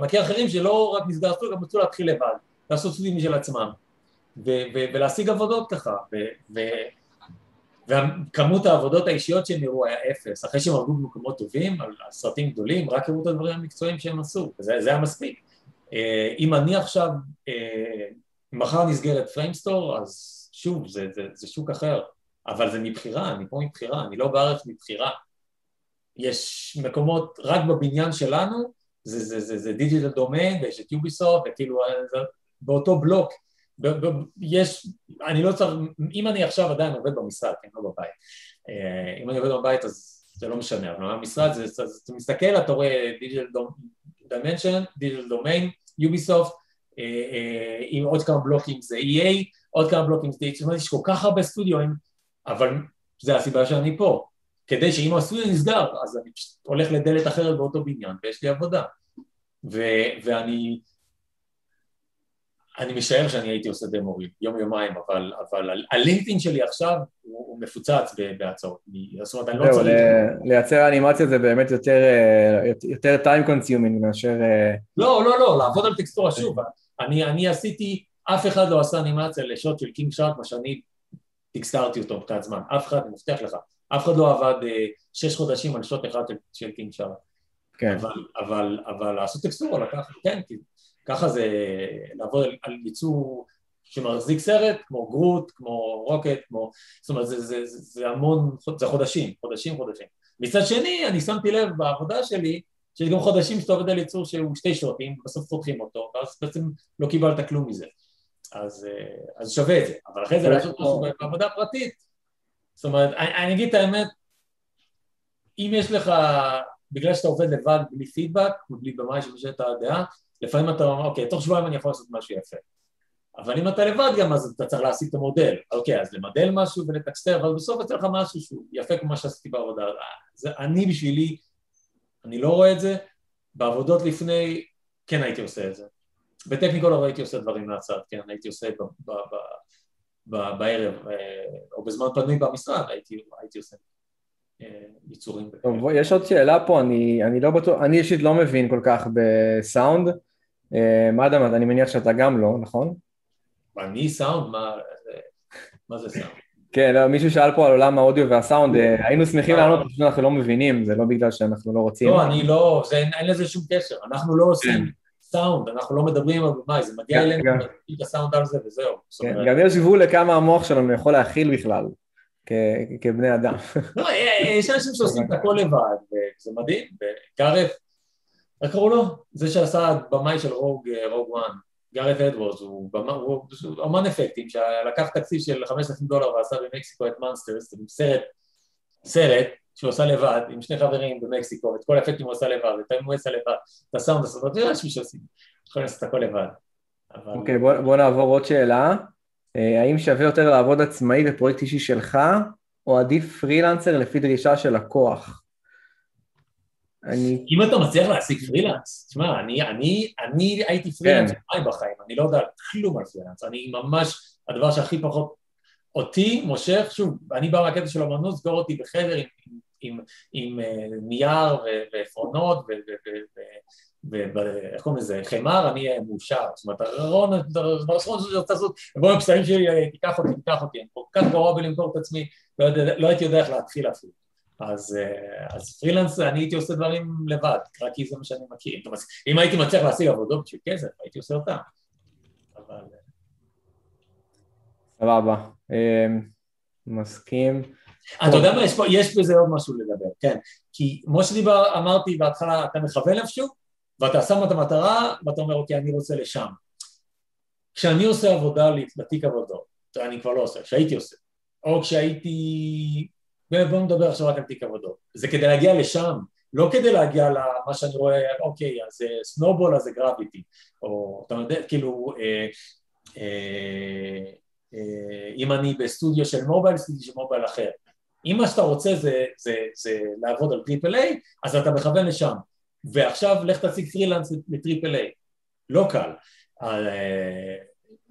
מכיר אחרים שלא רק נסגר סטודיו, גם רצו להתחיל לבד, לעשות סטודיו משל עצמם, ו- ו- ולהשיג עבודות ככה, ו- וכמות העבודות האישיות שהם הראו היה אפס, אחרי שהם עבדו במקומות טובים, על, סרטים גדולים, רק הראו את הדברים המקצועיים שהם עשו, וזה זה היה מספיק. אה, אם אני עכשיו, אה, מחר נסגרת Framestore, אז שוב, זה, זה, זה שוק אחר, אבל זה מבחירה, אני פה מבחירה, אני לא בארץ מבחירה. יש מקומות, רק בבניין שלנו, זה, Digital Domain, ויש את Ubisoft, וכאילו, זה באותו בלוק, יש, אני לא צריך, אם אני עכשיו עדיין עובד במשרד, כן, לא בבית, אה, אם אני עובד בבית אז זה לא משנה, אבל במשרד זה, זה, אתה מסתכל, אתה רואה Digital Dimension, Digital Domain, Ubisoft, עם עוד כמה בלוקים זה EA, עוד כמה בלוקים זה DH, זאת אומרת, יש כל כך הרבה סטודיואים, אבל זה הסיבה שאני פה, כדי שאם הסטודיו נסגר, אז אני פשוט הולך לדלת אחרת באותו בניין, ויש לי עבודה. ו- ואני אני משער שאני הייתי עושה demo reel ים, יום יומיים, אבל, אבל ה LinkedIn שלי עכשיו הוא, הוא מפוצץ בהצעות. זאת אומרת, אני לא צריך... לייצר אנימציה זה באמת יותר, אה, יותר time consuming מאשר... אה, לא, לא, לא, לעבוד על טקסטורה שוב. אני, אני עשיתי, אף אחד לא עשה אנימציה לשוט של King Shark, מה שאני טקסטרתי אותו מבחינת זמן. אף אחד, אני מבטיח לך, אף אחד לא עבד אה, שש חודשים על שוט אחד של, King Shark. כן. אבל, אבל, אבל לעשות טקסטורה לקח, כן, כי ככה זה לעבוד על, על יצור שמחזיק סרט, כמו Groot, כמו Rocket, כמו... זאת אומרת, זה, זה, זה, זה המון, זה חודשים, חודשים, חודשים. מצד שני, אני שמתי לב בעבודה שלי, שיש גם חודשים שאתה עובד על ייצור שהוא שתי שורטים, בסוף פותחים אותו, ואז בעצם לא קיבלת כלום מזה. אז, אה, אז שווה את זה. אבל אחרי זה לעשות משהו בעבודה פרטית, זאת אומרת, אני, אני אגיד את האמת, אם יש לך, בגלל שאתה עובד לבד בלי פידבק, ובלי במאי שמשנה את הדעה, לפעמים אתה אומר, אוקיי, תוך שבועיים אני יכול לעשות משהו יפה. אבל אם אתה לבד גם, אז אתה צריך להשיג את המודל. אוקיי, אז למדל משהו ולטקסטר, אבל בסוף יוצא לך משהו שהוא יפה כמו שעשיתי בעבודה. זה, אני בשבילי, אני לא רואה את זה. בעבודות לפני, כן הייתי עושה את זה. בטכניקול לא הייתי עושה דברים מהצד, כן, הייתי עושה ב, ב, ב, בערב, אה, או בזמן פנוי במשרד, הייתי, הייתי עושה אה, ייצורים. טוב, יש עוד שאלה פה, אני, אני לא בטוח, אני אישית לא מבין כל כך בסאונד. מה אדם, אני מניח שאתה גם לא, נכון? אני סאונד? מה, מה זה סאונד? כן, לא, מישהו שאל פה על עולם האודיו והסאונד, אה, היינו שמחים לענות, פשוט אנחנו לא מבינים, זה לא בגלל שאנחנו לא רוצים. לא, אני לא, זה, אין לזה שום קשר, אנחנו לא עושים כן. סאונד, אנחנו לא מדברים על במאי, זה מגיע אלינו, נגיד את הסאונד על זה וזהו. כן, גם יש גבול לכמה המוח שלנו יכול להכיל בכלל, כבני אדם. לא, אה, אה, יש אנשים שעושים את הכל לבד, וזה מדהים, וגרף, איך קראו לו? זה שעשה במאי של Rogue One. Gareth Edwards, הוא, אמן אפקטים שלקח תקציב של 5,000 דולר ועשה במקסיקו את Monsters, סרט, סרט שהוא עשה לבד, עם שני חברים במקסיקו, את כל האפקטים הוא עשה לבד, את האם הוא עשה לבד, את הסאונד הסרט, אתה יודע מי שעושים, יכולים לעשות הכל לבד. אוקיי, בוא, בוא נעבור עוד שאלה. אה, האם שווה יותר לעבוד עצמאי בפרויקט אישי שלך, או עדיף פרילנסר לפי דרישה של לקוח? אני... אם אתה מצליח להשיג פרילנס, תשמע, אני, אני, אני הייתי פרילנס כן. בחיים, אני לא יודע כלום על פרילנס, אני ממש, הדבר שהכי פחות אותי מושך, שוב, אני בא מהקטע של אמנות, סגור אותי בחדר עם, עם, עם, עם אה, נייר ועפרונות ואיך קוראים לזה, חמר, אני אהיה מאושר, זאת אומרת, רון, שאני רוצה לעשות, בוא עם שלי, אה, תיקח אותי, תיקח אותי, אני כל כך גרוע בלמכור את עצמי, לא, לא הייתי יודע איך להתחיל אפילו. אז, אה, אז פרילנס, אני הייתי עושה דברים לבד, רק כי זה מה שאני מכיר. אם הייתי מצליח להשיג עבודות בשביל כסף, הייתי עושה אותם. אבל... סבבה, מסכים. אתה יודע מה, יש, פה, יש בזה עוד משהו לדבר, כן. כי כמו שדיבר, אמרתי בהתחלה, אתה מכוון איפשהו, ואתה שם את המטרה, ואתה אומר, אוקיי, אני רוצה לשם. כשאני עושה עבודה לתיק עבודות, אני כבר לא עושה, כשהייתי עושה, או כשהייתי ובואו נדבר עכשיו רק על תיק עבודות. זה כדי להגיע לשם, לא כדי להגיע למה שאני רואה, אוקיי, אז זה Snowball, אז זה Gravity, או אתה יודע, כאילו, אה, אה, אה, אם אני בסטודיו של mobile, סטודיו של mobile אחר. אם מה שאתה רוצה זה, זה, זה לעבוד על triple A, אז אתה מכוון לשם. ועכשיו לך תציג פרילנס ל triple A. לא קל. אה,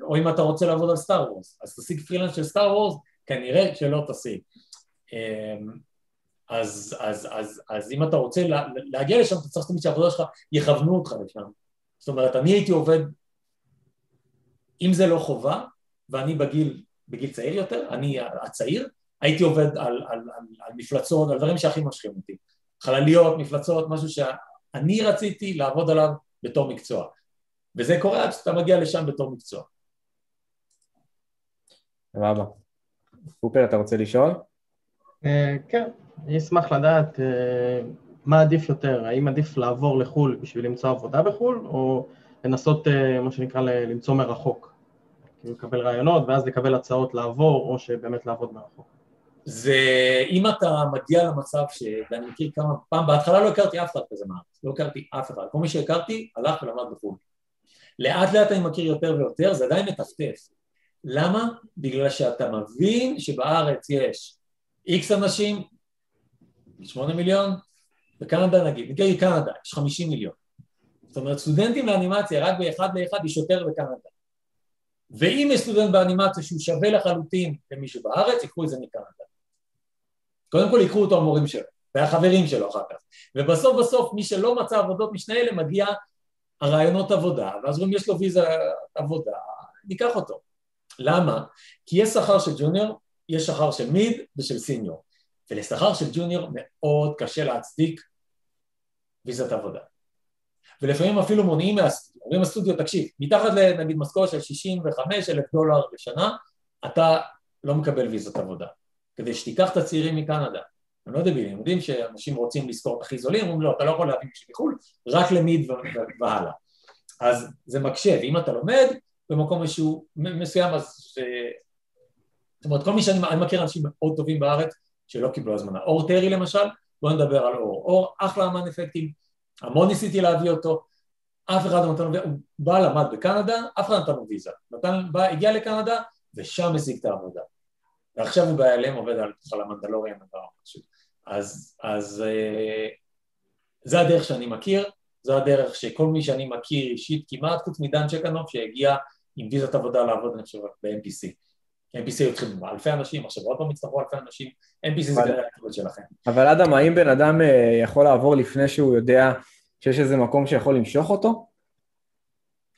או אם אתה רוצה לעבוד על Star Wars, אז תשיג פרילנס של Star Wars, כנראה שלא תשיג. אמ, אז, אז, אז, אז אם אתה רוצה לה, להגיע לשם, אתה צריך תמיד שהעבודה שלך יכוונו אותך לשם. זאת אומרת, אני הייתי עובד, אם זה לא חובה, ואני בגיל, בגיל צעיר יותר, אני הצעיר, הייתי עובד על, על, על, על מפלצות, על דברים שהכי מושכים אותי. חלליות, מפלצות, משהו שאני רציתי לעבוד עליו בתור מקצוע. וזה קורה עד שאתה מגיע לשם בתור מקצוע. סבבה. קופר, אתה רוצה לשאול? אה, כן, אני אשמח לדעת אה, מה עדיף יותר, האם עדיף לעבור לחו"ל בשביל למצוא עבודה בחו"ל, או לנסות, אה, מה שנקרא, למצוא מרחוק. כאילו לקבל רעיונות ואז לקבל הצעות לעבור, או שבאמת לעבוד מרחוק. זה אם אתה מגיע למצב ש... ואני מכיר כמה פעם, בהתחלה לא הכרתי אף אחד כזה מארץ, לא הכרתי אף אחד, כל מי שהכרתי הלך ולמד בחו"ל. לאט לאט אני מכיר יותר ויותר, זה עדיין מטפטף. למה? בגלל שאתה מבין שבארץ יש איקס אנשים, שמונה מיליון, בקנדה נגיד, נגיד קנדה, יש חמישים מיליון. זאת אומרת, סטודנטים לאנימציה, רק באחד לאחד יש יותר בקנדה. ואם יש סטודנט באנימציה שהוא שווה לחלוטין למישהו בארץ, ייקחו את זה מקנדה. קודם כל ייקחו אותו המורים שלו, והחברים שלו אחר כך. ובסוף בסוף מי שלא מצא עבודות משנה אלה מגיע הרעיונות עבודה, ואז אומרים יש לו ויזה עבודה, ניקח אותו. למה? כי יש שכר של ג'וניור יש שכר של מיד ושל סיניור, ולשכר של ג'וניור מאוד קשה להצדיק ויזת עבודה. ולפעמים אפילו מונעים מהסטודיו, אומרים הסטודיו, תקשיב, מתחת לנגיד משכורת של 65 אלף דולר בשנה, אתה לא מקבל ויזת עבודה, כדי שתיקח את הצעירים מקנדה. הם לא דבילים, הם יודעים שאנשים רוצים לשכור את הכי זולים, אומרים לא, אתה לא יכול להביא מישהו מחו"ל, רק למיד והלאה. אז זה מקשה, ואם אתה לומד במקום משהו מסוים, אז... אה, זאת אומרת, כל מי שאני אני מכיר אנשים מאוד טובים בארץ שלא קיבלו הזמנה. אור טרי למשל, בואו נדבר על אור. אור אחלה אמן אפקטים, המון ניסיתי להביא אותו, אף אחד לא נתן לו, הוא בא, למד בקנדה, אף אחד לא נתן לו ויזה. נתן, בא, הגיע לקנדה, ושם השיג את העבודה. ועכשיו הוא בהיעלם עובד על, על המנדלוריאן או משהו. אז, אז אה, זה הדרך שאני מכיר, זו הדרך שכל מי שאני מכיר אישית כמעט, חוץ מדן צ'קנוב שהגיע עם ויזת עבודה לעבוד, אני חושב, ב-MPC. MPC התחילו אלפי אנשים, עכשיו עוד פעם יצטרכו אלפי אנשים, MPC זה כנראה הכיוון שלכם. אבל אדם, האם בן אדם אה, יכול לעבור לפני שהוא יודע שיש איזה מקום שיכול למשוך אותו?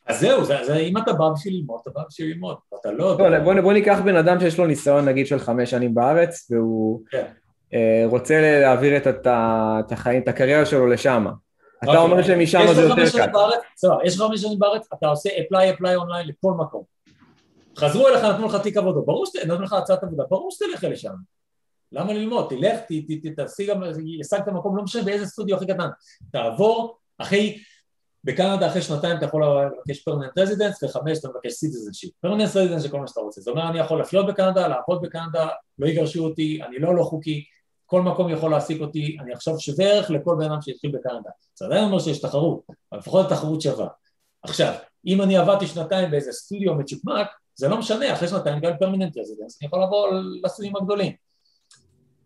אז זהו, זה, זה, אם אתה בא בשביל ללמוד, אתה בא בשביל ללמוד, ואתה לא... לא, בוא, בוא ניקח בן אדם שיש לו ניסיון נגיד של חמש שנים בארץ, והוא כן. אה, רוצה להעביר את, את, את החיים, את הקריירה שלו לשם. אתה אוקיי. אומר שמשם זה יותר קל. בארץ, יש לך חמש שנים בארץ, אתה עושה apply apply אונליין לכל מקום. חזרו אליך, נתנו לך תיק עבודה, ברור שאתה, נתנו לך הצעת עבודה, ברור שתלך לשם. למה ללמוד? תלך, ת- ת- ת- תשיג, השגת מקום, לא משנה באיזה סטודיו הכי קטן. תעבור, אחרי, בקנדה אחרי שנתיים אתה יכול לבקש permanent residence, וחמש אתה מבקש citizenship. permanent residence זה כל מה שאתה רוצה. זאת אומרת, אני יכול לחיות בקנדה, לעבוד בקנדה, לא יגרשו אותי, אני לא לא חוקי, כל מקום יכול להעסיק אותי, אני עכשיו שווה ערך לכל בן אדם שהתחיל בקנדה. זה עדיין אומר שיש תחרות, אבל לפחות התחרות שווה. עכשיו, אם אני עבדתי שנתיים באיזה סטודיו מצ'וקמק, זה לא משנה, אחרי שנתיים גם permanent residence, אני יכול לעבור לסטודיו הגדולים.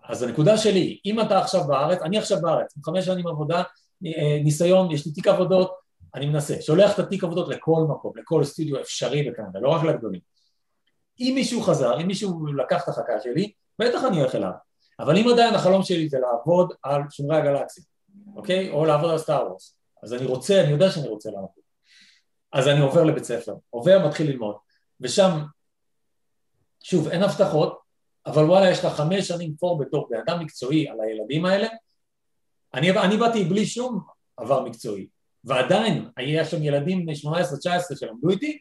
אז הנקודה שלי, אם אתה עכשיו בארץ, אני עכשיו בארץ, עם חמש שנים עבודה, אה, ניסיון, יש לי תיק עבודות, אני מנסה, שולח את התיק עבודות לכל מקום, לכל סטודיו אפשרי בקנדה, לא רק לגדולים. אם מישהו חזר, אם מישהו לקח את החכה שלי, בטח אני הולך אליו. אבל אם עדיין החלום שלי זה לעבוד על שומרי הגלקסיה, אוקיי? או לעבוד על סטאר וורס, אז אני רוצה, אני יודע שאני רוצה לעבוד. אז אני עובר לבית ספר, עובר, מתחיל ללמוד, ושם, שוב, אין הבטחות, אבל וואלה, יש לך חמש שנים פור בתור בן אדם מקצועי על הילדים האלה. אני, אני באתי בלי שום עבר מקצועי, ועדיין היה שם ילדים בני 18-19 שלמדו איתי,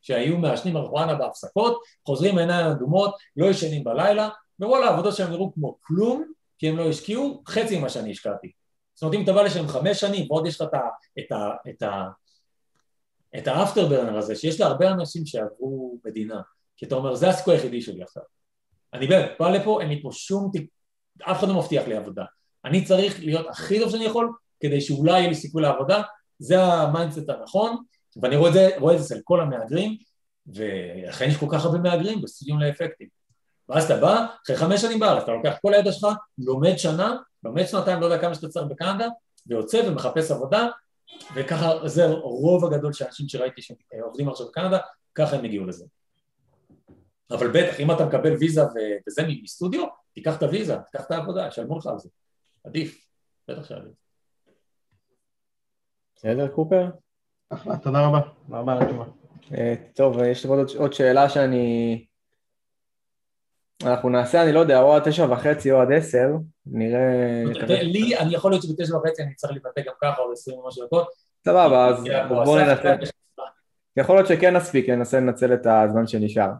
שהיו מעשנים מריחואנה בהפסקות, חוזרים עיניים אדומות, לא ישנים בלילה, ווואלה, העבודות שלהם נראו כמו כלום, כי הם לא השקיעו חצי ממה שאני השקעתי. זאת אומרת, אם אתה בא לשם חמש שנים, ועוד יש לך את ה... את ה... את ה... את ה afterburner הזה, שיש להרבה אנשים שעברו מדינה, כי אתה אומר, זה הסיכוי היחידי שלי עכשיו. אני באמת, בא לפה, אין לי פה שום אף אחד לא מבטיח לי עבודה. אני צריך להיות הכי טוב שאני יכול, כדי שאולי יהיה לי סיכוי לעבודה, זה ה mindset הנכון, ואני רואה את זה, רואה את זה אצל כל המהגרים, ולכן יש כל כך הרבה מהגרים בסטודיום לאפקטים. ואז אתה בא, אחרי חמש שנים בארץ, אתה לוקח כל הידע שלך, לומד שנה, לומד שנתיים, לא יודע כמה שאתה צריך בקנדה, ויוצא ומחפש עבודה, וככה זה רוב הגדול של האנשים שראיתי שעובדים עכשיו בקנדה, ככה הם הגיעו לזה. אבל בטח, אם אתה מקבל ויזה ו- וזה מסטודיו, תיקח את הוויזה, תיקח את העבודה, ישלמו לך על זה. עדיף, בטח שעדיף. בסדר, קופר? אחלה, תודה רבה. תודה רבה על התשובה. אה, טוב, יש לי עוד, עוד שאלה שאני... אנחנו נעשה, אני לא יודע, או עד תשע וחצי או עד עשר, נראה... לי, אני יכול להיות שבתשע וחצי אני צריך להתבטא גם ככה, או עשרים ומשהו דקות. סבבה, אז אנחנו בואו ננסה. יכול להיות שכן נספיק, ננסה לנצל את הזמן שנשאר.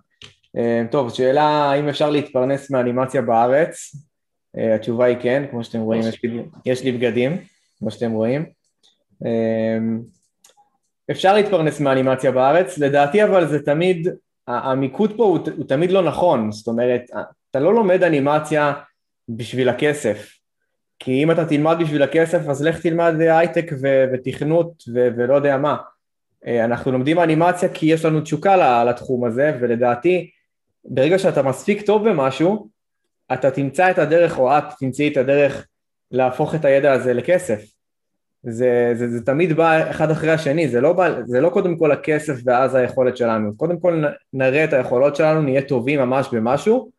אה, טוב, שאלה האם אפשר להתפרנס מאנימציה בארץ? אה, התשובה היא כן, כמו שאתם רואים, יש לי, בגדים, כמו שאתם רואים. אה, אפשר להתפרנס מאנימציה בארץ, לדעתי אבל זה תמיד, המיקוד פה הוא, הוא תמיד לא נכון, זאת אומרת, אתה לא לומד אנימציה בשביל הכסף, כי אם אתה תלמד בשביל הכסף אז לך תלמד הייטק ו- ותכנות ו- ולא יודע מה. אנחנו לומדים אנימציה כי יש לנו תשוקה לתחום הזה, ולדעתי ברגע שאתה מספיק טוב במשהו, אתה תמצא את הדרך, או את תמצאי את הדרך להפוך את הידע הזה לכסף. זה, זה, זה תמיד בא אחד אחרי השני, זה לא, בא, זה לא קודם כל הכסף ואז היכולת שלנו, קודם כל נראה את היכולות שלנו, נהיה טובים ממש במשהו,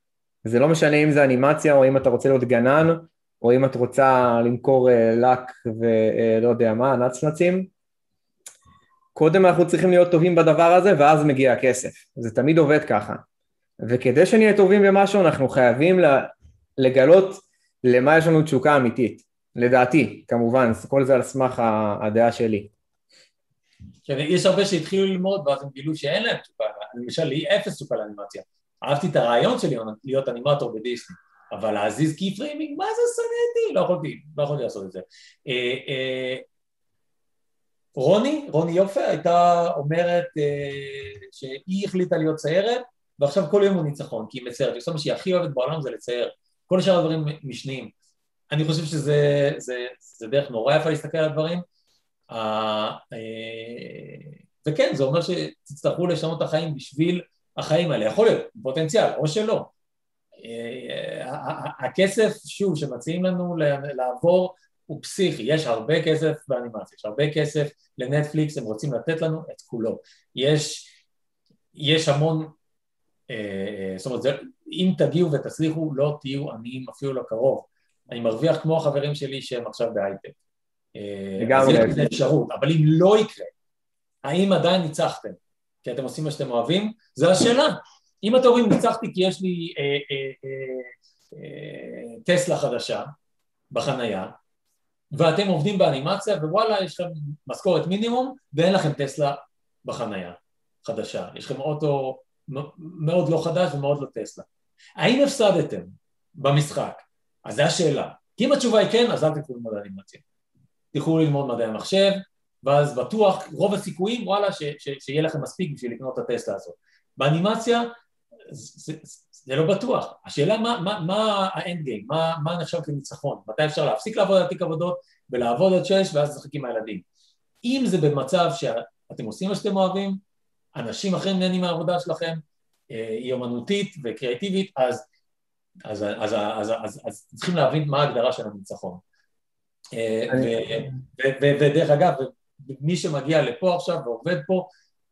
זה לא משנה אם זה אנימציה או אם אתה רוצה להיות גנן, או אם את רוצה למכור uh, לק ולא יודע מה, נצנצים, קודם אנחנו צריכים להיות טובים בדבר הזה ואז מגיע הכסף, זה תמיד עובד ככה. וכדי שנהיה טובים במשהו אנחנו חייבים לגלות למה יש לנו תשוקה אמיתית, לדעתי, כמובן, כל זה על סמך הדעה שלי. כן, יש הרבה שהתחילו ללמוד ואז הם גילו שאין להם תשוקה, למשל לי אפס תשוקה לאנימציה. אהבתי את הרעיון שלי להיות אנימטור בדיסני, אבל להזיז key framing, מה זה שנאתי? לא יכולתי, לא יכולתי לעשות את זה. אה, אה, רוני, רוני יופי, הייתה אומרת אה, שהיא החליטה להיות ציירת, ועכשיו כל יום הוא ניצחון, כי היא מציירת. עושה מה שהיא הכי אוהבת בעולם זה לצייר. כל שאר הדברים משניים. אני חושב שזה זה, זה דרך נורא יפה להסתכל על הדברים. אה, אה, וכן, זה אומר שתצטרכו לשנות את החיים בשביל החיים האלה. יכול להיות, פוטנציאל, או שלא. אה, הכסף, שוב, שמציעים לנו לעבור הוא פסיכי, יש הרבה כסף באנימציה, יש הרבה כסף לנטפליקס, הם רוצים לתת לנו את כולו. יש, יש המון, זאת אומרת, זה, אם תגיעו ותצליחו, לא תהיו עניים אפילו לא קרוב. אני מרוויח כמו החברים שלי שהם עכשיו בהייטק. לגמרי. אז יש לזה אפשרות, אבל אם לא יקרה, האם עדיין ניצחתם? כי אתם עושים מה שאתם אוהבים? זו השאלה. אם אתם אומרים ניצחתי כי יש לי אה, אה, אה, אה, טסלה חדשה בחנייה, ואתם עובדים באנימציה, ווואלה, יש לכם משכורת מינימום, ואין לכם טסלה בחנייה חדשה. יש לכם אוטו מאוד לא חדש ומאוד לא טסלה. האם הפסדתם במשחק? אז זו השאלה. כי אם התשובה היא כן, אז אל תלכו ללמוד אנימציה. תלכו ללמוד מדעי המחשב, ואז בטוח, רוב הסיכויים, וואלה, ש, ש, שיהיה לכם מספיק בשביל לקנות את הטסלה הזאת. באנימציה זה, זה, זה לא בטוח. השאלה מה, מה, מה האנד גיים, מה, מה נחשב כניצחון, מתי אפשר להפסיק לעבוד על תיק עבודות ולעבוד עד שש ואז לשחק עם הילדים. אם זה במצב שאתם עושים מה שאתם אוהבים, אנשים אחרים נהנים מהעבודה שלכם, אה, היא אומנותית וקריאטיבית, אז, אז, אז, אז, אז, אז, אז צריכים להבין מה ההגדרה של הניצחון. אה, ודרך אגב, מי שמגיע לפה עכשיו ועובד פה,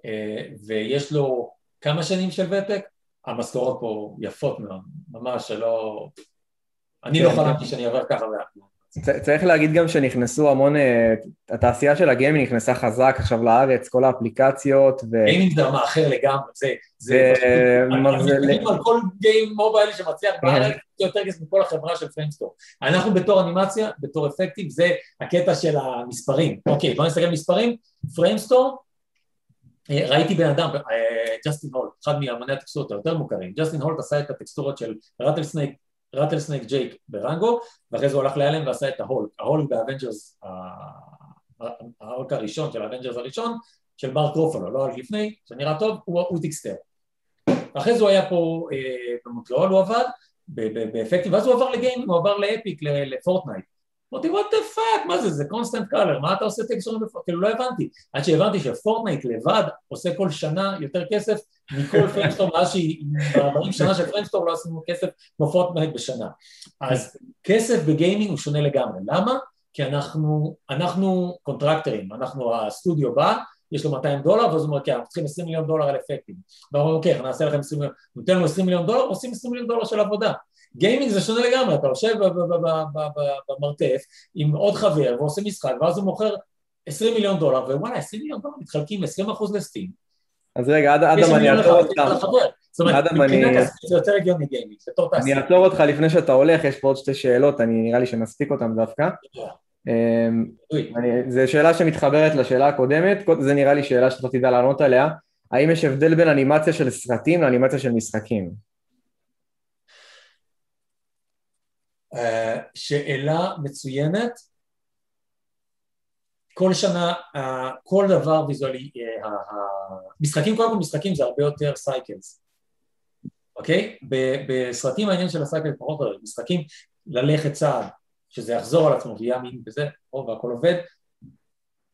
אה, ויש לו כמה שנים של ותק, המשכורות פה יפות מאוד, ממש שלא... אני לא כן, חלמתי כן. שאני אעבור ככה צריך להגיד גם שנכנסו המון, אה, התעשייה של הגיימינג נכנסה חזק עכשיו לארץ, כל האפליקציות ו... גיימינג זה רמה אחר לגמרי, זה... זה מתקדמים על כל game mobile שמצליח כן. בארץ, זה יותר כסף מכל החברה של Framestore. אנחנו בתור אנימציה, בתור אפקטים, זה הקטע של המספרים. אוקיי, בוא נסתכל על מספרים, Framestore, אה, ראיתי בן אדם, אה, Justin Holt, אחד מאמני הטקסטורות היותר מוכרים, Justin Holt עשה את הטקסטורות של Rattlesnake Rattlesnake Jake ב Rango, ואחרי זה הוא הלך ל ILM ועשה את ההולק, ההולק באבנג'רס, ההולק הראשון של ה Avengers הראשון, של Mark Ruffalo, לא לפני, שנראה טוב, הוא, טקסטר. אחרי זה הוא היה פה אה, במונטריאול, הוא עבד באפקטים, ואז הוא עבר לגיימינג, הוא עבר ל Epic, ל Fortnite. אמרתי, what the fuck, מה זה, זה קונסטנט קלר, מה אתה עושה טקסטורים ב Fortnite? כאילו לא הבנתי. עד שהבנתי ש Fortnite לבד עושה כל שנה יותר כסף מכל Framestore מאז שהיא, ב-40 שנה של Framestore לא עשינו כסף כמו Fortnite בשנה. אז כסף בגיימינג הוא שונה לגמרי. למה? כי אנחנו, אנחנו contractor ים, אנחנו הסטודיו בא, יש לו 200 דולר, ואז הוא אומר, כן, אנחנו צריכים 20 מיליון דולר על אפקטים. ואנחנו אומרים, אוקיי, נעשה לכם 20 מיליון, ניתן לנו 20 מיליון דולר, עושים 20 מיליון דולר של עבודה. גיימינג זה שונה לגמרי, אתה יושב במרתף עם עוד חבר ועושה משחק, ואז הוא מוכר 20 מיליון דולר, ווואלה, 20 מיליון דולר מתחלקים 20 אחוז לסטים. אז רגע, אדם, אני אעצור אותך. זאת אומרת, מבחינה כספית זה יותר הגיוני גיימינג, בתור תעשייה. אני אעצור אותך לפני שאתה הולך, יש פה עוד שתי שאלות, אני נראה לי שנספיק אותן דווקא. אמ, זו שאלה שמתחברת לשאלה הקודמת, זה נראה לי שאלה שאתה תדע לענות עליה. האם יש הבדל בין אנימציה של סרטים לאנימציה של משחקים? אה, שאלה מצוינת. כל שנה, אה, כל דבר ויזואלי, אה, משחקים, קודם כל משחקים זה הרבה יותר cycles, אוקיי? בסרטים העניין של ה cycles פחות או יותר, משחקים ללכת צעד, שזה יחזור על עצמו ויהיה מין וזה, או והכל עובד,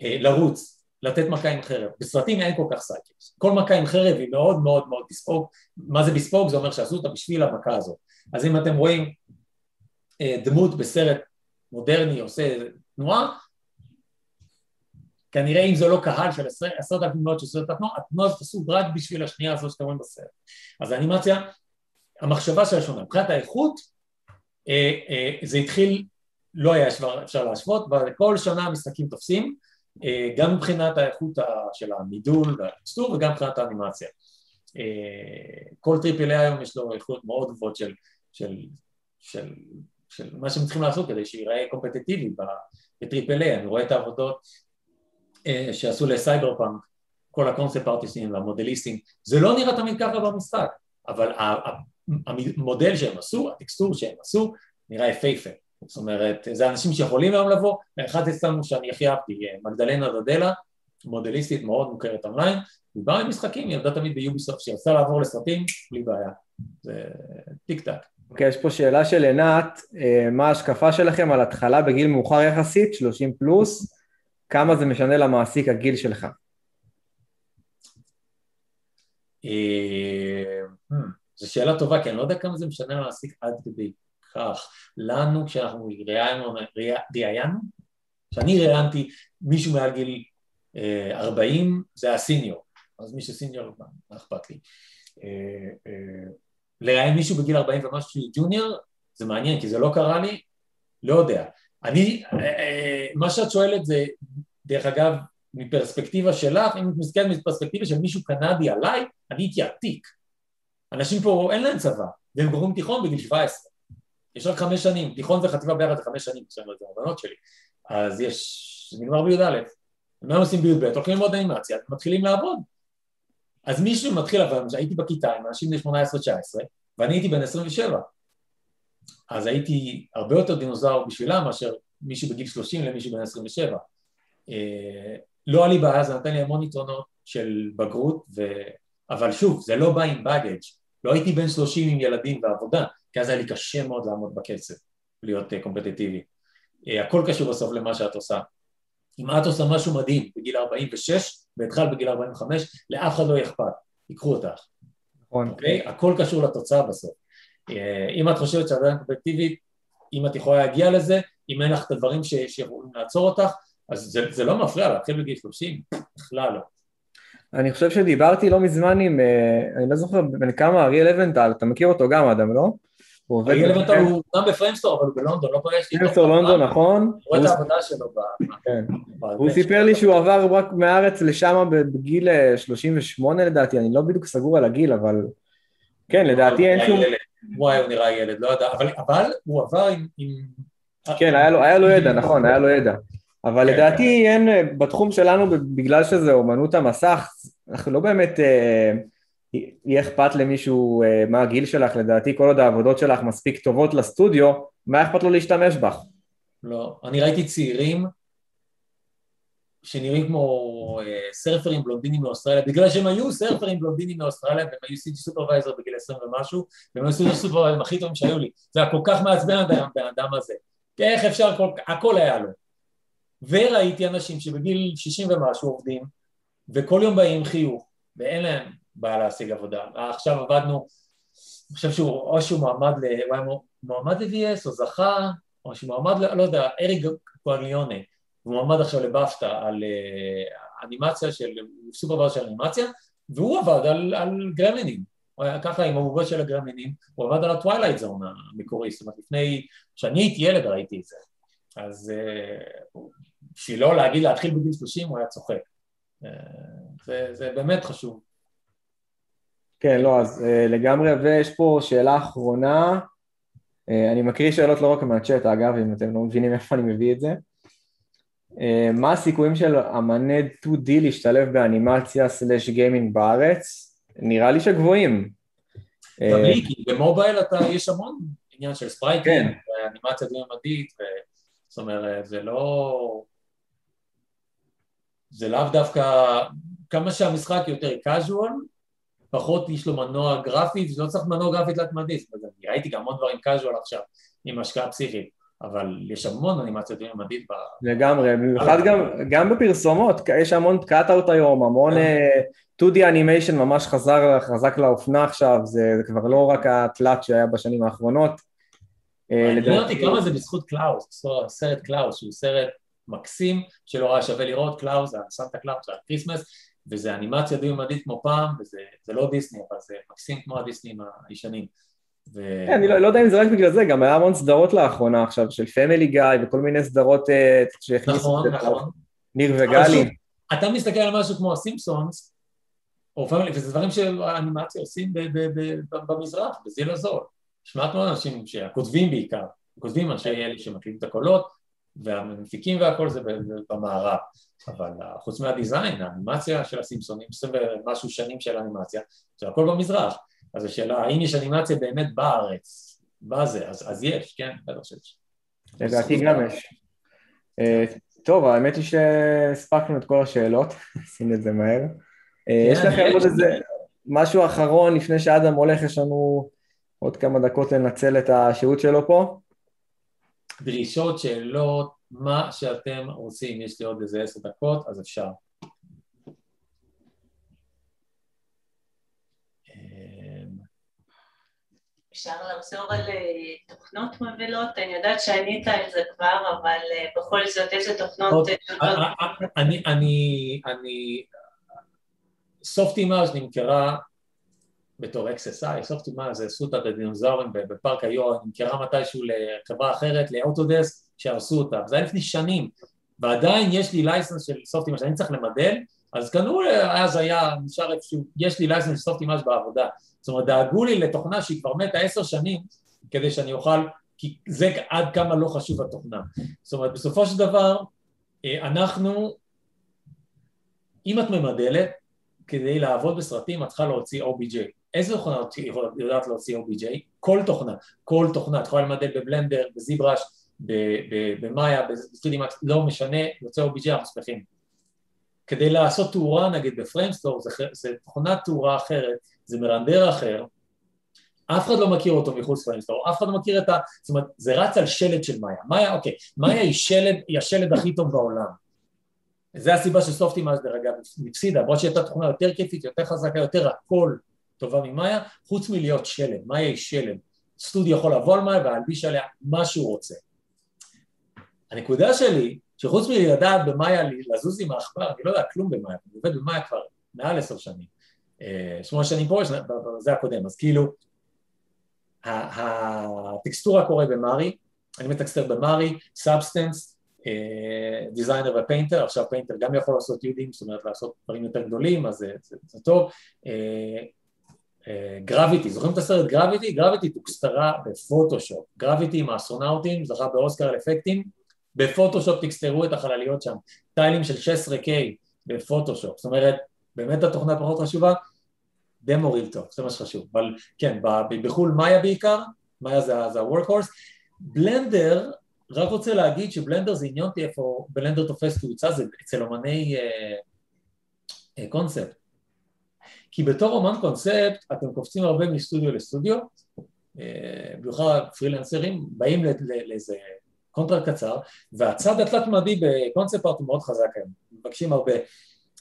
לרוץ, לתת מכה עם חרב. בסרטים אין כל כך cycles. כל מכה עם חרב היא מאוד מאוד מאוד bespoke. מה זה bespoke? זה אומר שעשו אותה בשביל המכה הזאת. אז אם אתם רואים אה, דמות בסרט מודרני עושה תנועה, כנראה אם זה לא קהל של עשרות אלפים דמות שעושה את התנועה, התנועה הזאת עשו רק בשביל השנייה הזאת שאתם רואים בסרט. אז האנימציה, המחשבה שלה שונה. מבחינת האיכות, אה, אה, זה התחיל, לא היה אפשר להשוות, וכל שנה המשחקים תופסים, גם מבחינת האיכות של המידול וה texture וגם מבחינת האנימציה. כל triple היום יש לו איכות מאוד גבוהות של, של, של של מה שהם צריכים לעשות כדי שייראה קומפטטיבי ב triple A, אני רואה את העבודות אה, שעשו לסייבר פאנק, כל ה concept artist ים והמודליסטים, זה לא נראה תמיד ככה במשחק, אבל המודל שהם עשו, הטקסטור שהם עשו, נראה יפהפה. זאת אומרת, זה אנשים שיכולים היום לבוא, ואחד אצלנו שאני הכי אהבתי, מגדלנה דדלה, מודליסטית מאוד מוכרת אונליין, היא באה עם משחקים, היא עבדה תמיד ביוביסופט, שהיא רצתה לעבור לסרטים, בלי בעיה. זה טיק טק. אוקיי, יש פה שאלה של עינת, אה, מה ההשקפה שלכם על התחלה בגיל מאוחר יחסית, 30 פלוס, כמה זה משנה למעסיק הגיל שלך? אה, hmm, זו שאלה טובה, כי אני לא יודע כמה זה משנה למעסיק עד כדי כך. לנו, כשאנחנו ראיינו, ראיינו, כשאני ראיינתי מישהו מעל גיל 40, אה, זה הסיניור, אז מי שסיניור, מה אכפת לי? לראיין מישהו בגיל 40 ומשהו ג'וניור, זה מעניין, כי זה לא קרה לי, לא יודע. אני, אה, אה, מה שאת שואלת זה, דרך אגב, מפרספקטיבה שלך, אם את מסתכלת מפרספקטיבה של מישהו קנדי עליי, אני הייתי עתיק. אנשים פה אין להם צבא, והם גורמים תיכון בגיל 17. יש רק חמש שנים, תיכון וחטיבה ביחד זה חמש שנים, יש לנו את הבנות שלי. אז יש, זה נגמר בי"א. מה עושים בי"ב? הולכים ללמוד אנימציה, מתחילים לעבוד. אז מישהו מתחיל, אבל הייתי בכיתה עם אנשים בני 18-19, ואני הייתי בן 27. אז הייתי הרבה יותר דינוזאור בשבילם מאשר מישהו בגיל 30 למישהו בן 27. אה, לא היה לי בעיה, זה נתן לי המון יתרונות של בגרות, ו... אבל שוב, זה לא בא עם בגאג'. לא הייתי בן 30 עם ילדים ועבודה, כי אז היה לי קשה מאוד לעמוד בקצב, להיות. אה, uh, הכל קשור בסוף למה שאת עושה. אם את עושה משהו מדהים בגיל 46 והתחלת בגיל 45, לאף אחד לא יהיה אכפת, ייקחו אותך. נכון. אוקיי? הכל קשור לתוצאה בסוף. אה, אם את חושבת שאת עדיין קומפטיבית, אם את יכולה להגיע לזה, אם אין לך את הדברים שיכולים לעצור אותך, אז זה, זה לא מפריע להתחיל בגיל 30, בכלל לא. אני חושב שדיברתי לא מזמן עם, אה, אני לא זוכר בין כמה, אריאל אבנטל, אתה מכיר אותו גם, אדם, לא? הוא עובד... אריאל אבנטל הוא גם ב Framestore, אבל הוא בלונדון, לא פגשתי אותו. Framestore לונדון, נכון. הוא רואה את העבודה שלו. כן. הוא סיפר לי שהוא עבר רק מהארץ לשם בגיל 38 אה, לדעתי, אני לא בדיוק סגור על הגיל, אבל... כן, לדעתי אין שום... וואי, הוא נראה ילד, לא יודע, אבל הוא עבר עם... כן, היה לו ידע, נכון, היה לו ידע. אבל כן. לדעתי אין, בתחום שלנו, בגלל שזה אומנות המסך, אנחנו לא באמת... יהיה אכפת למישהו אה, מה הגיל שלך, לדעתי כל עוד העבודות שלך מספיק טובות לסטודיו, מה אכפת לו להשתמש בך? לא, אני ראיתי צעירים שנראים כמו אה, סרפרים בלונדינים מאוסטרליה, בגלל שהם היו סרפרים בלונדינים מאוסטרליה והם היו סיטי סופרוויזר בגיל 20 ומשהו, והם היו CG supervisor הכי טובים שהיו לי, זה היה כל כך מעצבן הבן אדם הזה, איך אפשר, כל, הכל היה לו. וראיתי אנשים שבגיל 60 ומשהו עובדים, וכל יום באים חיוך, ואין להם בעיה להשיג עבודה. עכשיו עבדנו, אני חושב שהוא, או שהוא מועמד, ל, הוא היה מועמד ל-VES או זכה, או שהוא מועמד, ל, לא יודע, אריק גואליונה, הוא מועמד עכשיו ל BAFTA על אה, אנימציה של, supervisor של אנימציה, והוא עבד על, על גרמלינים, הוא היה ככה עם הבובות של הגרמלינים, הוא עבד על ה Twilight Zone המקורי, זאת אומרת לפני, כשאני הייתי ילד ראיתי את זה, אז אה, בשביל לא להגיד להתחיל בגיל 30 הוא היה צוחק, אה, זה, זה באמת חשוב. כן, לא, אז אה, לגמרי, ויש פה שאלה אחרונה, אה, אני מקריא שאלות לא רק מהצ'אט, אגב, אם אתם לא מבינים איפה אני מביא את זה. Uh, מה הסיכויים של אמני 2D להשתלב באנימציה סלאש גיימינג בארץ? נראה לי שגבוהים. גם לי, כי במובייל אתה, יש המון עניין של ספרייטים, כן. ואנימציה דו-ממדית, זאת אומרת, זה לא... זה לאו דווקא... כמה שהמשחק יותר casual, פחות יש לו מנוע גרפי, ולא צריך מנוע גרפי תלת-מדית, ראיתי גם המון דברים casual עכשיו עם השקעה פסיכית, אבל יש המון אנימציות עם מדית ב... לגמרי, במיוחד גם, גם בפרסומות, יש המון cut-out היום, המון אה, 2D animation ממש חזר, חזק לאופנה עכשיו, זה, זה כבר לא רק התלת שהיה בשנים האחרונות. מעניין אותי כמה זה בזכות קלאוס, סרט קלאוס, שהוא סרט מקסים, שלא היה שווה לראות, קלאוס, סנטה קלאוס, זה ה Christmas, וזה אנימציה דו-ממדית כמו פעם, וזה לא דיסני, אבל זה מקסים כמו הדיסנים הישנים. ו... כן, אני לא, לא יודע אם זה רק בגלל זה, גם היה המון סדרות לאחרונה עכשיו, של Family Guy וכל מיני סדרות אה, שהכניסו נכון, נכון. ניר וגלי. אתה מסתכל על משהו כמו הסימפסונס, או Family, וזה דברים שהאנימציה עושים במזרח, בזיל הזול. שמעת מאוד אנשים שהכותבים בעיקר, הכותבים אנשי אלה שמקליטים את הקולות, והמפיקים והכל זה במערב. אבל אה, חוץ מה design, האנימציה של הסימפסונים, 20 ומשהו שנים של אנימציה, זה הכל במזרח. אז השאלה, האם יש אנימציה באמת בארץ? בזה, אז, אז יש, כן, בטח שיש. לדעתי גם יש. אה, טוב, האמת היא שהספקנו את כל השאלות, עשינו את זה מהר. אה, יש כן, לכם יש. עוד איזה משהו אחרון לפני שאדם הולך, יש לנו עוד כמה דקות לנצל את השהות שלו פה. דרישות, שאלות, מה שאתם רוצים, יש לי עוד איזה עשר דקות, אז אפשר. אמ, אפשר לחזור על אה, תוכנות מובילות? אני יודעת שענית על זה כבר, אבל אה, בכל זאת איזה תוכנות... עוד- אה, אני, אני, אני, סופט אימאז' נמכרה בתור XSI, סופט אימאז' זה סוטת הדינוזאורים בפארק היו, נמכרה מתישהו לחברה אחרת, לאוטודסק, שהרסו אותה, זה היה לפני שנים, ועדיין יש לי לייסנס של סופט אימאז' שאני צריך למדל, אז קנו, אז היה, נשאר איפשהו, יש לי לייסנס של סופט אימאז' בעבודה, זאת אומרת דאגו לי לתוכנה שהיא כבר מתה עשר שנים, כדי שאני אוכל, כי זה עד כמה לא חשוב התוכנה, זאת אומרת בסופו של דבר אה, אנחנו, אם את ממדלת, כדי לעבוד בסרטים את צריכה להוציא OBJ. איזה תוכנה יודעת להוציא OBJ? כל תוכנה, כל תוכנה, את יכולה למדל בבלנדר, בזיברש, במאיה, ב-3D Max, לא משנה, יוצא OBJ, אנחנו שמחים. כדי לעשות תאורה נגיד ב Framestore, זה, זה תוכנת תאורה אחרת, זה מרנדר אחר, אף אחד לא מכיר אותו מחוץ ל Framestore, אף אחד לא מכיר את ה... זאת אומרת, זה רץ על שלד של מאיה. מאיה, אוקיי, מאיה היא שלד, היא השלד הכי טוב בעולם. זה הסיבה ש Softimage דרך אגב הפסידה, למרות שהייתה תוכנה יותר כיפית, יותר חזקה, יותר הכל טובה ממאיה, חוץ מלהיות שלד, מאיה היא שלד. סטודיו יכול לבוא על מאיה ולהלביש עליה מה שהוא רוצה. הנקודה שלי, שחוץ מלדעת במאיה לזוז עם העכבר, אני לא יודע כלום במאיה, אני עובד במאיה כבר מעל עשר שנים, אה, שמונה שנים פה, זה הקודם, אז כאילו, הטקסטורה קורה במארי, אני מתקסטר במארי, Substance, Designer ו Painter, עכשיו Painter גם יכול לעשות UDIM, זאת אומרת לעשות דברים יותר גדולים, אז זה, זה, זה טוב. גרביטי, זוכרים את הסרט גרביטי? גרביטי תוקסטרה בפוטושופ. גרביטי עם האסטרונאוטים, זכה באוסקר על אפקטים, בפוטושופ תקסטרו את החלליות שם, טיילים של 16K בפוטושופ, זאת אומרת, באמת התוכנה פחות חשובה, דמו ריל טוב, זה מה שחשוב, אבל כן, בחו"ל מאיה בעיקר, מאיה זה ה-workhorse, בלנדר, רק רוצה להגיד שבלנדר זה עניין אותי איפה בלנדר תופס תאוצה, זה אצל אומני אה, אה, קונספט. כי בתור אומן קונספט אתם קופצים הרבה מסטודיו לסטודיו, אה, במיוחד פרילנסרים, באים לאיזה contract קצר, והצד התלת-ממדי ב concept art הוא מאוד חזק היום, מבקשים הרבה.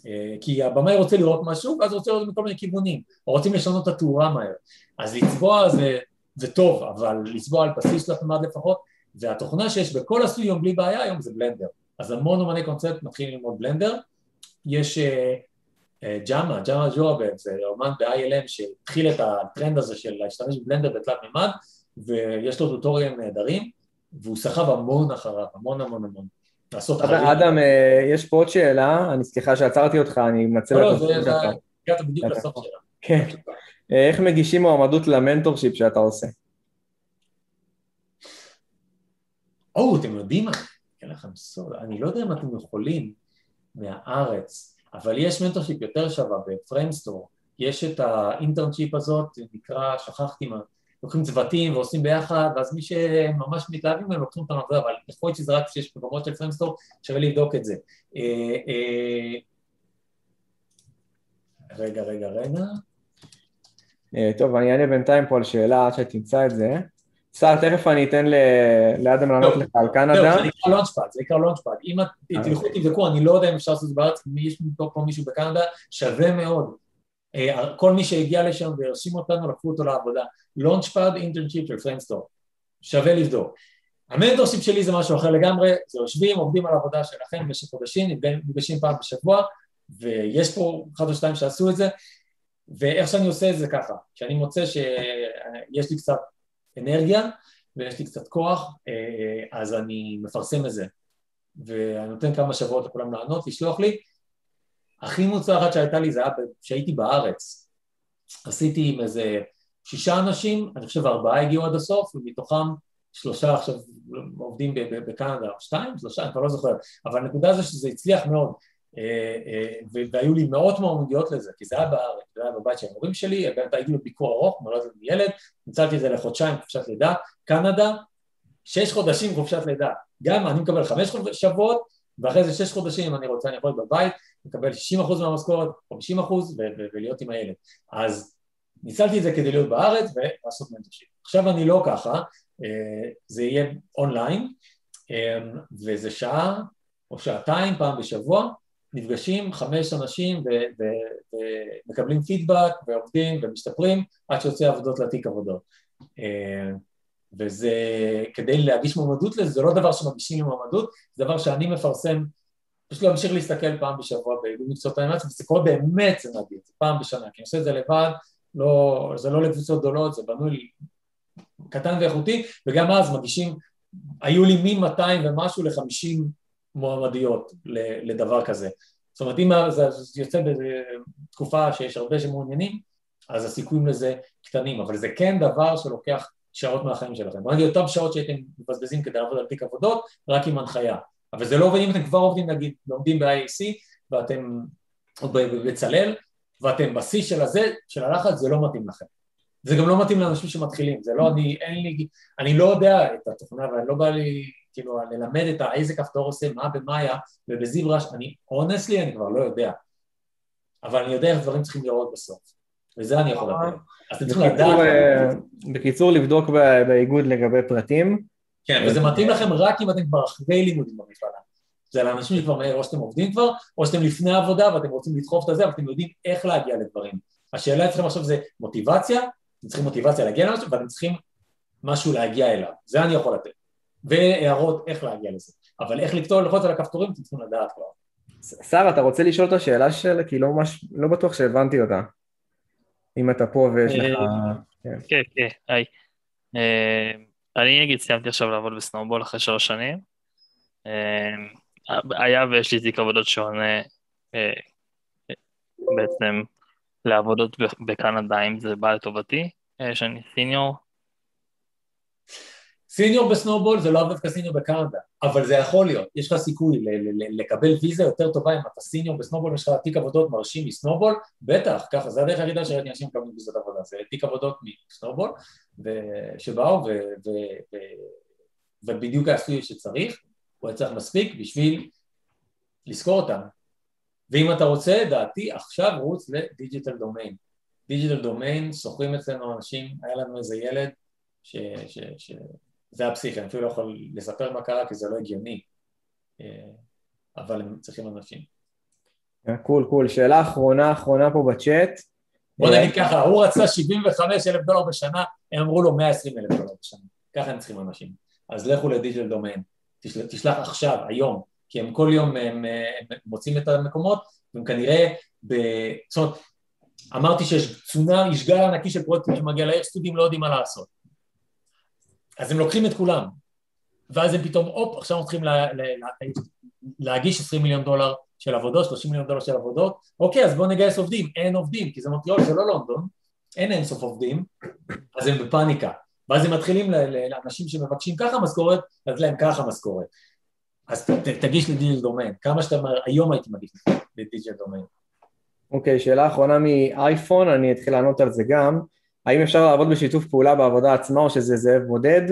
אה, כי הבמאי רוצה לראות משהו, ואז רוצה לראות מכל מיני כיוונים, או רוצים לשנות את התאורה מהר. אז לצבוע זה, זה טוב, אבל לצבוע על בסיס תלת-ממד לפחות, והתוכנה שיש בכל הסטודיו בלי בעיה היום זה בלנדר. אז המון אומני קונספט מתחילים ללמוד בלנדר. יש אה, ג'אמה, ג'אמה ג'ורבאב, זה אומן ב-ILM שהתחיל את הטרנד הזה של להשתמש בבלנדר בתלת מימד, ויש לו טוטוריאלים נהדרים, והוא סחב המון אחריו, המון המון המון. לעשות אדם, אדם, אה, יש פה עוד שאלה, אני סליחה שעצרתי אותך, אני מנצל לא, את לא, זה. הגעת בדיוק. לסוף שלה. כן. אה, איך מגישים מועמדות ל mentorship שאתה עושה? או, אתם יודעים מה? אני לא יודע אם אתם יכולים מהארץ, אבל יש mentorship יותר שווה ב Framestore, יש את ה internship הזאת, נקרא, שכחתי מה, לוקחים צוותים ועושים ביחד, ואז מי שממש מתלהבים מהם לוקחים אותם לעבודה, אבל יכול להיות שזה רק כשיש מקומות של Framestore, שווה לבדוק את זה. אה, אה, רגע, רגע, רגע. אה, טוב, אני אענה בינתיים פה על שאלה עד שתמצא את זה. סער, תכף אני אתן לאדם לענות טוב. לך על קנדה. זה נקרא Launchpad, זה נקרא Launchpad. אם את תלכו תבדקו, אני לא יודע אם אפשר לעשות את זה בארץ, אם יש פה מישהו בקנדה, שווה מאוד. אה, כל מי שהגיע לשם והרשים אותנו, לקחו אותו לעבודה. Launchpad internship של Framestore. שווה לבדוק. ה mentorship שלי זה משהו אחר לגמרי, זה יושבים, עובדים על העבודה שלכם במשך חודשים, נפגשים פעם בשבוע, ויש פה אחד או שתיים שעשו את זה, ואיך שאני עושה את זה ככה, כשאני מוצא שיש לי קצת אנרגיה ויש לי קצת כוח, אה, אז אני מפרסם את זה, ואני נותן כמה שבועות לכולם לענות, לשלוח לי. הכי מוצלחת שהייתה לי זה היה כשהייתי בארץ, עשיתי עם איזה שישה אנשים, אני חושב ארבעה הגיעו עד הסוף, ומתוכם שלושה עכשיו עובדים בקנדה, שתיים, שלושה, אני כבר לא זוכר, אבל הנקודה זה שזה הצליח מאוד. אה, אה, והיו לי מאות מועמדויות לזה, כי זה היה בארץ, זה היה בבית של ההורים שלי, הייתי בביקור ארוך, נולדתי ילד, ניצלתי את זה לחודשיים חופשת לידה, קנדה, שש חודשים חופשת לידה, גם אני מקבל חמש שבועות, ואחרי זה שש חודשים אם אני רוצה, אני יכול להיות בבית, לקבל 60% מהמשכורת, 50% ו- ו- ולהיות עם הילד. אז ניצלתי את זה כדי להיות בארץ ולעשות mentorship. עכשיו אני לא ככה, אה, זה יהיה אונליין, וזה שעה או שעתיים פעם בשבוע, נפגשים חמש אנשים ומקבלים פידבק ועובדים ומשתפרים עד שיוצא עבודות לתיק עבודות. אה, וזה, כדי להגיש מועמדות לזה, זה לא דבר שמגישים למועמדות, זה דבר שאני מפרסם, פשוט להמשיך להסתכל פעם בשבוע באיגוד מקצועות האנימציה, וזה קורה באמת, זה נגיד, זה פעם בשנה, כי אני עושה את זה לבד, לא, זה לא לקבוצות גדולות, זה בנוי קטן ואיכותי, וגם אז מגישים, היו לי מ-200 ומשהו ל-50 מועמדיות ל- לדבר כזה. זאת אומרת, אם זה יוצא בתקופה שיש הרבה שמעוניינים, אז הסיכויים לזה קטנים, אבל זה כן דבר שלוקח שעות מהחיים שלכם. בוא נגיד אותם שעות שהייתם מבזבזים כדי לעבוד על תיק עבודות, רק עם הנחיה. אבל זה לא עובד אם אתם כבר עובדים, נגיד, לומדים ב-IAC, ואתם, או בבצלאל, ואתם בשיא של הזה, של הלחץ, זה לא מתאים לכם. זה גם לא מתאים לאנשים שמתחילים, זה לא, אני, אין לי, אני לא יודע את התוכנה, ואני לא בא לי, כאילו, ללמד את איזה כפתור עושה מה במאיה ובזיברש, אני, אונסלי, אני כבר לא יודע. אבל אני יודע איך דברים צריכים לראות בסוף, וזה אני יכול לדעת. אז אתם צריכים לדעת, אה, בקיצור, לבדוק באיגוד לגבי פרטים. כן, וזה מתאים לכם רק אם אתם כבר אחרי לימודים במכללה. זה לאנשים שכבר, או שאתם עובדים כבר, או שאתם לפני עבודה ואתם רוצים לדחוף את הזה, ואתם יודעים איך להגיע לדברים. השאלה אצלכם עכשיו זה מוטיבציה, אתם צריכים מוטיבציה להגיע למשהו, ואתם צריכים משהו להגיע אליו. זה אני יכול לתת. והערות איך להגיע לזה. אבל איך לכתוב, ללחוץ על הכפתורים, אתם צריכים לדעת כבר. שרה, אתה רוצה לשאול את השאלה של... כי לא ממש... לא בטוח שהבנתי אותה. אם אתה פה ויש לך... כן. כן, כן, היי. אה, אני נגיד סיימתי עכשיו לעבוד בסנובול אחרי שלוש שנים. אה, היה ויש לי תיק עבודות שעונה אה, בעצם לעבודות בקנדה, אם זה בא לטובתי, אה, שאני סיניור. סיניור בסנובול זה לאו דווקא סיניור בקנדה, אבל זה יכול להיות, יש לך סיכוי לקבל ויזה יותר טובה אם אתה סיניור בסנובול ויש לך תיק עבודות מרשים מסנובול, בטח, ככה, זה הדרך היחידה שראיתי אנשים מקבלים ויזות עבודה, זה תיק עבודות מסנובול, שבאו ובדיוק עשו שצריך, הוא היה צריך מספיק בשביל לזכור אותם. ואם אתה רוצה, דעתי, עכשיו רוץ ל Digital Domain. Digital Domain, שוכרים אצלנו אנשים, היה לנו איזה ילד ש... ש, ש זה היה פסיכי, אני אפילו לא יכול לספר מה קרה כי זה לא הגיוני, אה, אבל הם צריכים אנשים. קול, קול. שאלה אחרונה, אחרונה פה בצ'אט. בוא נגיד ככה, הוא רצה 75 אלף דולר בשנה, הם אמרו לו 120 אלף דולר בשנה, ככה הם צריכים אנשים. אז לכו לדיג'ל דומיין, תשלח, תשלח עכשיו, היום, כי הם כל יום הם, הם מוצאים את המקומות, והם כנראה, ב... זאת אומרת, אמרתי שיש צונאמי, יש גל ענקי של פרויקטים שמגיע לעיר, סטודים לא יודעים מה לעשות. אז הם לוקחים את כולם, ואז הם פתאום, הופ, עכשיו מתחילים לה, לה, לה, להגיש 20 מיליון דולר של עבודות, 30 מיליון דולר של עבודות, אוקיי, אז בואו נגייס עובדים, אין עובדים, כי זה מונטריאול, זה לא לונדון, אין אינסוף עובדים, אז הם בפאניקה. ואז הם מתחילים לאנשים שמבקשים ככה משכורת, אז להם ככה משכורת. אז ת, ת, תגיש לדיג'ל דומיין, כמה שאתה אומר, היום הייתי מגיש לדיג'ל דומיין. אוקיי, שאלה אחרונה מאייפון, אני אתחיל לענות על זה גם. האם אפשר לעבוד בשיתוף פעולה בעבודה עצמה או שזה זאב בודד?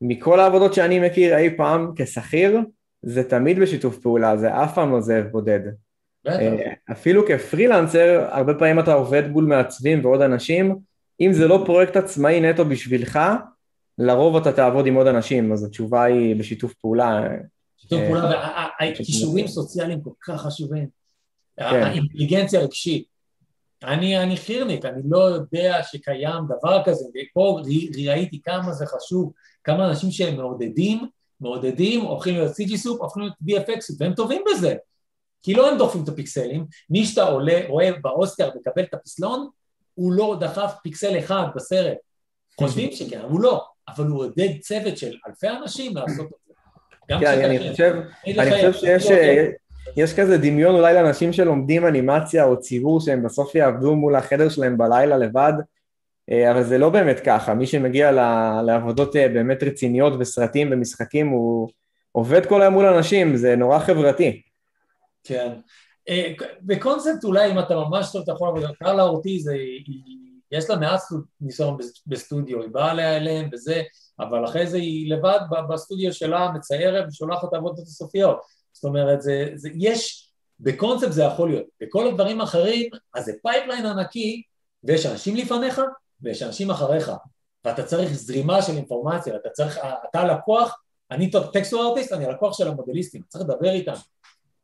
מכל העבודות שאני מכיר אי פעם כשכיר, זה תמיד בשיתוף פעולה, זה אף פעם לא זאב בודד. בטח. אה, אפילו כפרילנסר, הרבה פעמים אתה עובד מול מעצבים ועוד אנשים, אם זה לא פרויקט עצמאי נטו בשבילך, לרוב אתה תעבוד עם עוד אנשים, אז התשובה היא בשיתוף פעולה. שיתוף אה, פעולה, והכישורים סוציאליים כל כך חשובים. כן. האינטליגנציה הרגשית. אני, אני חירניק, אני לא יודע שקיים דבר כזה, ופה ראיתי כמה זה חשוב, כמה אנשים שהם מעודדים, מעודדים, הופכים להיות CG סופ, הופכים להיות VFX, והם טובים בזה. כי לא הם דוחפים את הפיקסלים, מי שאתה עולה, רואה באוסקר מקבל את הפסלון, הוא לא דחף פיקסל אחד בסרט. חושבים שכן, הוא לא, אבל הוא עודד צוות של אלפי אנשים לעשות את זה. גם כן, אני. חושב, אין אני חושב שיש יש כזה דמיון אולי לאנשים שלומדים אנימציה או ציור שהם בסוף יעבדו מול החדר שלהם בלילה לבד, אה, אבל זה לא באמת ככה, מי שמגיע לעבודות אה, באמת רציניות וסרטים ומשחקים הוא עובד כל היום מול אנשים, זה נורא חברתי. כן. אה, בקונספט אולי אם אתה ממש טוב אתה יכול לעבוד, קרלה אורטיז יש לה מעט ניסיון בסטודיו, היא באה אליהם וזה, אבל אחרי זה היא לבד בסטודיו שלה מציירת ושולחת את העבודות הסופיות, זאת אומרת זה, זה יש, בקונספט זה יכול להיות, בכל הדברים האחרים אז זה pipeline ענקי ויש אנשים לפניך ויש אנשים אחריך. ואתה צריך זרימה של אינפורמציה, אתה צריך, אתה לקוח, אני texture artist, אני הלקוח של המודליסטים, צריך לדבר איתם.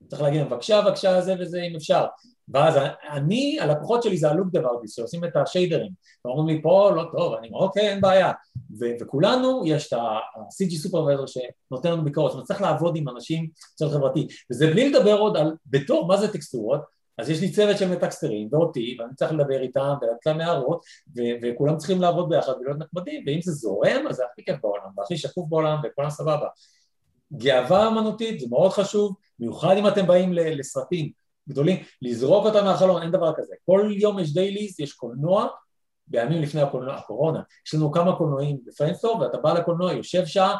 צריך להגיד להם בבקשה בבקשה זה וזה אם אפשר ואז אני, הלקוחות שלי זה ה look dev artists שעושים את השיידרים. ואומרים לי פה לא טוב, אני אומר אוקיי אין בעיה. ו- וכולנו יש את ה-CG supervisor שנותן לנו ביקורת, זאת אומרת צריך לעבוד עם אנשים צורך חברתי. וזה בלי לדבר עוד על בתור מה זה טקסטורות? אז יש לי צוות של מטקסטרים ואותי ואני צריך לדבר איתם ולתת להם הערות ו- וכולם צריכים לעבוד ביחד ולהיות נחמדים. ואם זה זורם אז זה הכי כיף בעולם והכי שקוף בעולם וכולם סבבה. גאווה אמנותית זה מאוד חשוב במיוחד אם אתם באים לסרטים גדולים, לזרוק אותם מהחלון, אין דבר כזה. כל יום יש dailies, יש קולנוע, בימים לפני הקולנוע, הקורונה, יש לנו כמה קולנועים ב Framestore, ואתה בא לקולנוע, יושב שעה,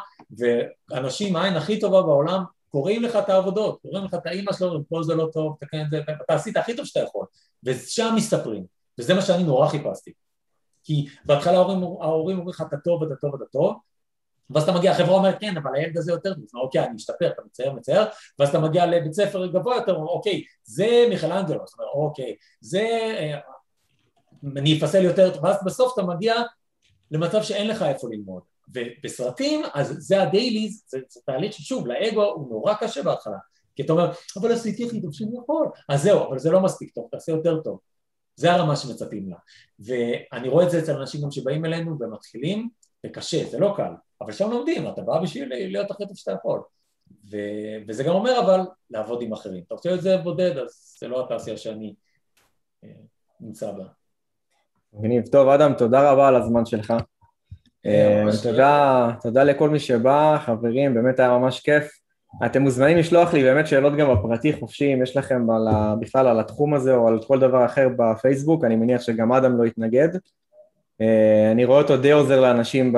ואנשים, העין הכי טובה בעולם, קוראים לך את העבודות, קוראים לך את האימא שלו, פה זה לא טוב, תקן את זה, אתה עשית הכי טוב שאתה יכול, ושם מסתפרים, וזה מה שאני נורא חיפשתי. כי בהתחלה ההורים אומרים לך אתה טוב, אתה טוב, אתה טוב, ואז אתה מגיע, החברה אומרת כן, אבל הילד הזה יותר טוב, אוקיי, אני אשתפר, אתה מצייר, מצייר, ואז אתה מגיע לבית ספר גבוה יותר, אוקיי, זה מיכלנג'לו, זאת אומרת, אוקיי, זה, אה, אני אפסל יותר. ואז בסוף אתה מגיע למצב שאין לך איפה ללמוד. ובסרטים, אז זה הדייליז, זה, זה תהליך ששוב, לאגו הוא נורא קשה בהתחלה, כי אתה אומר, אבל עשיתי הכי טוב שאני יכול, אז זהו, אבל זה לא מספיק טוב, תעשה יותר טוב. זה הרמה שמצפים לה. ואני רואה את זה אצל אנשים גם שבאים אלינו ומתחילים, זה קשה, זה לא קל, אבל שם לומדים, אתה בא בשביל להיות הכי טוב שאתה יכול. ו... וזה גם אומר אבל לעבוד עם אחרים. אתה רוצה את זה בודד, אז זה לא התעשייה שאני אה, נמצא בה. מגניב. טוב, אדם, תודה רבה על הזמן שלך. אה, תודה, תודה לכל מי שבא, חברים, באמת היה ממש כיף. אתם מוזמנים לשלוח לי באמת שאלות גם בפרטי חופשי, אם יש לכם על ה, בכלל על התחום הזה או על כל דבר אחר בפייסבוק, אני מניח שגם אדם לא יתנגד. אה, אני רואה אותו די עוזר לאנשים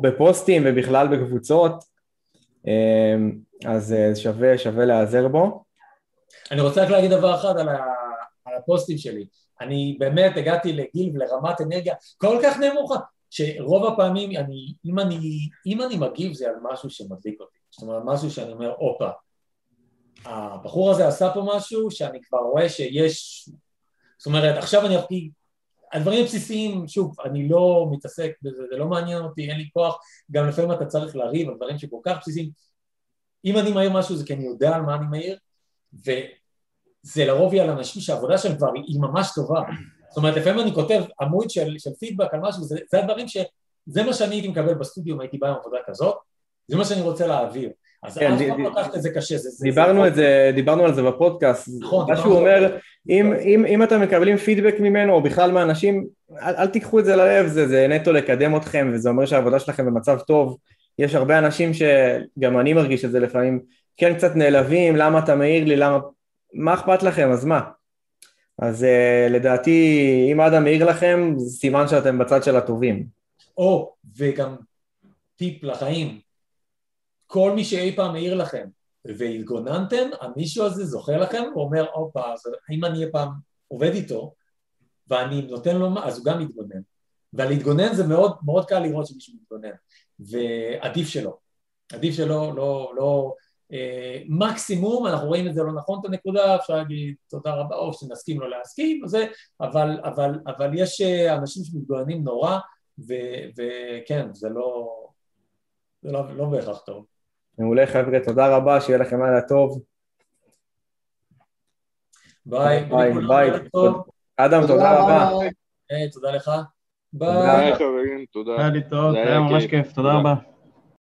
בפוסטים ובכלל בקבוצות, אה, אז אה, שווה, שווה להיעזר בו. אני רוצה רק להגיד דבר אחד על, ה, על הפוסטים שלי. אני באמת הגעתי לגיל ולרמת אנרגיה כל כך נמוכה, שרוב הפעמים אני, אם אני, אם אני מגיב זה על משהו שמדליק אותי, זאת אומרת משהו שאני אומר, הופה, הבחור הזה עשה פה משהו שאני כבר רואה שיש, זאת אומרת עכשיו אני אבקיע הדברים הבסיסיים, שוב, אני לא מתעסק בזה, זה לא מעניין אותי, אין לי כוח, גם לפעמים אתה צריך לריב על דברים שכל כך בסיסיים. אם אני מעיר משהו זה כי אני יודע על מה אני מעיר, וזה לרוב יהיה על אנשים שהעבודה שלהם כבר היא ממש טובה. זאת אומרת, לפעמים אני כותב עמוד של, של פידבק על משהו, זה, זה הדברים ש... זה מה שאני הייתי מקבל בסטודיו אם הייתי בא עם עבודה כזאת, זה מה שאני רוצה להעביר. אז כן, אף אחד לא לקחת את זה קשה. זה, דיברנו, זה, את זה, דיברנו על זה בפודקאסט. נכון. מה שהוא אומר, אם, אם, אם אתם מקבלים פידבק ממנו, או בכלל מאנשים, אל, אל תיקחו את זה ללב, זה, זה נטו לקדם אתכם, וזה אומר שהעבודה שלכם במצב טוב. יש הרבה אנשים שגם אני מרגיש את זה לפעמים, כן קצת נעלבים, למה אתה מעיר לי, למה... מה אכפת לכם, אז מה? אז uh, לדעתי, אם אדם מעיר לכם, זה סימן שאתם בצד של הטובים. או, וגם טיפ לחיים, כל מי שאי פעם העיר לכם והתגוננתם, המישהו הזה זוכה לכם, הוא אומר, הופה, אז אם אני אי פעם עובד איתו ואני נותן לו, אז הוא גם מתגונן. ולהתגונן זה מאוד, מאוד קל לראות שמישהו מתגונן, ועדיף שלא. עדיף שלא, לא, לא, אה, מקסימום, אנחנו רואים את זה לא נכון את הנקודה, אפשר להגיד תודה רבה, או שנסכים לא להסכים, וזה, אבל, אבל, אבל יש אה, אנשים שמתגוננים נורא, וכן, זה לא, זה לא, לא בהכרח טוב. מעולה חבר'ה, תודה רבה, שיהיה לכם לילה טוב. ביי. ביי, ביי. אדם, תודה רבה. תודה לך. ביי חברים, תודה. היה לי טוב, היה ממש כיף, תודה רבה.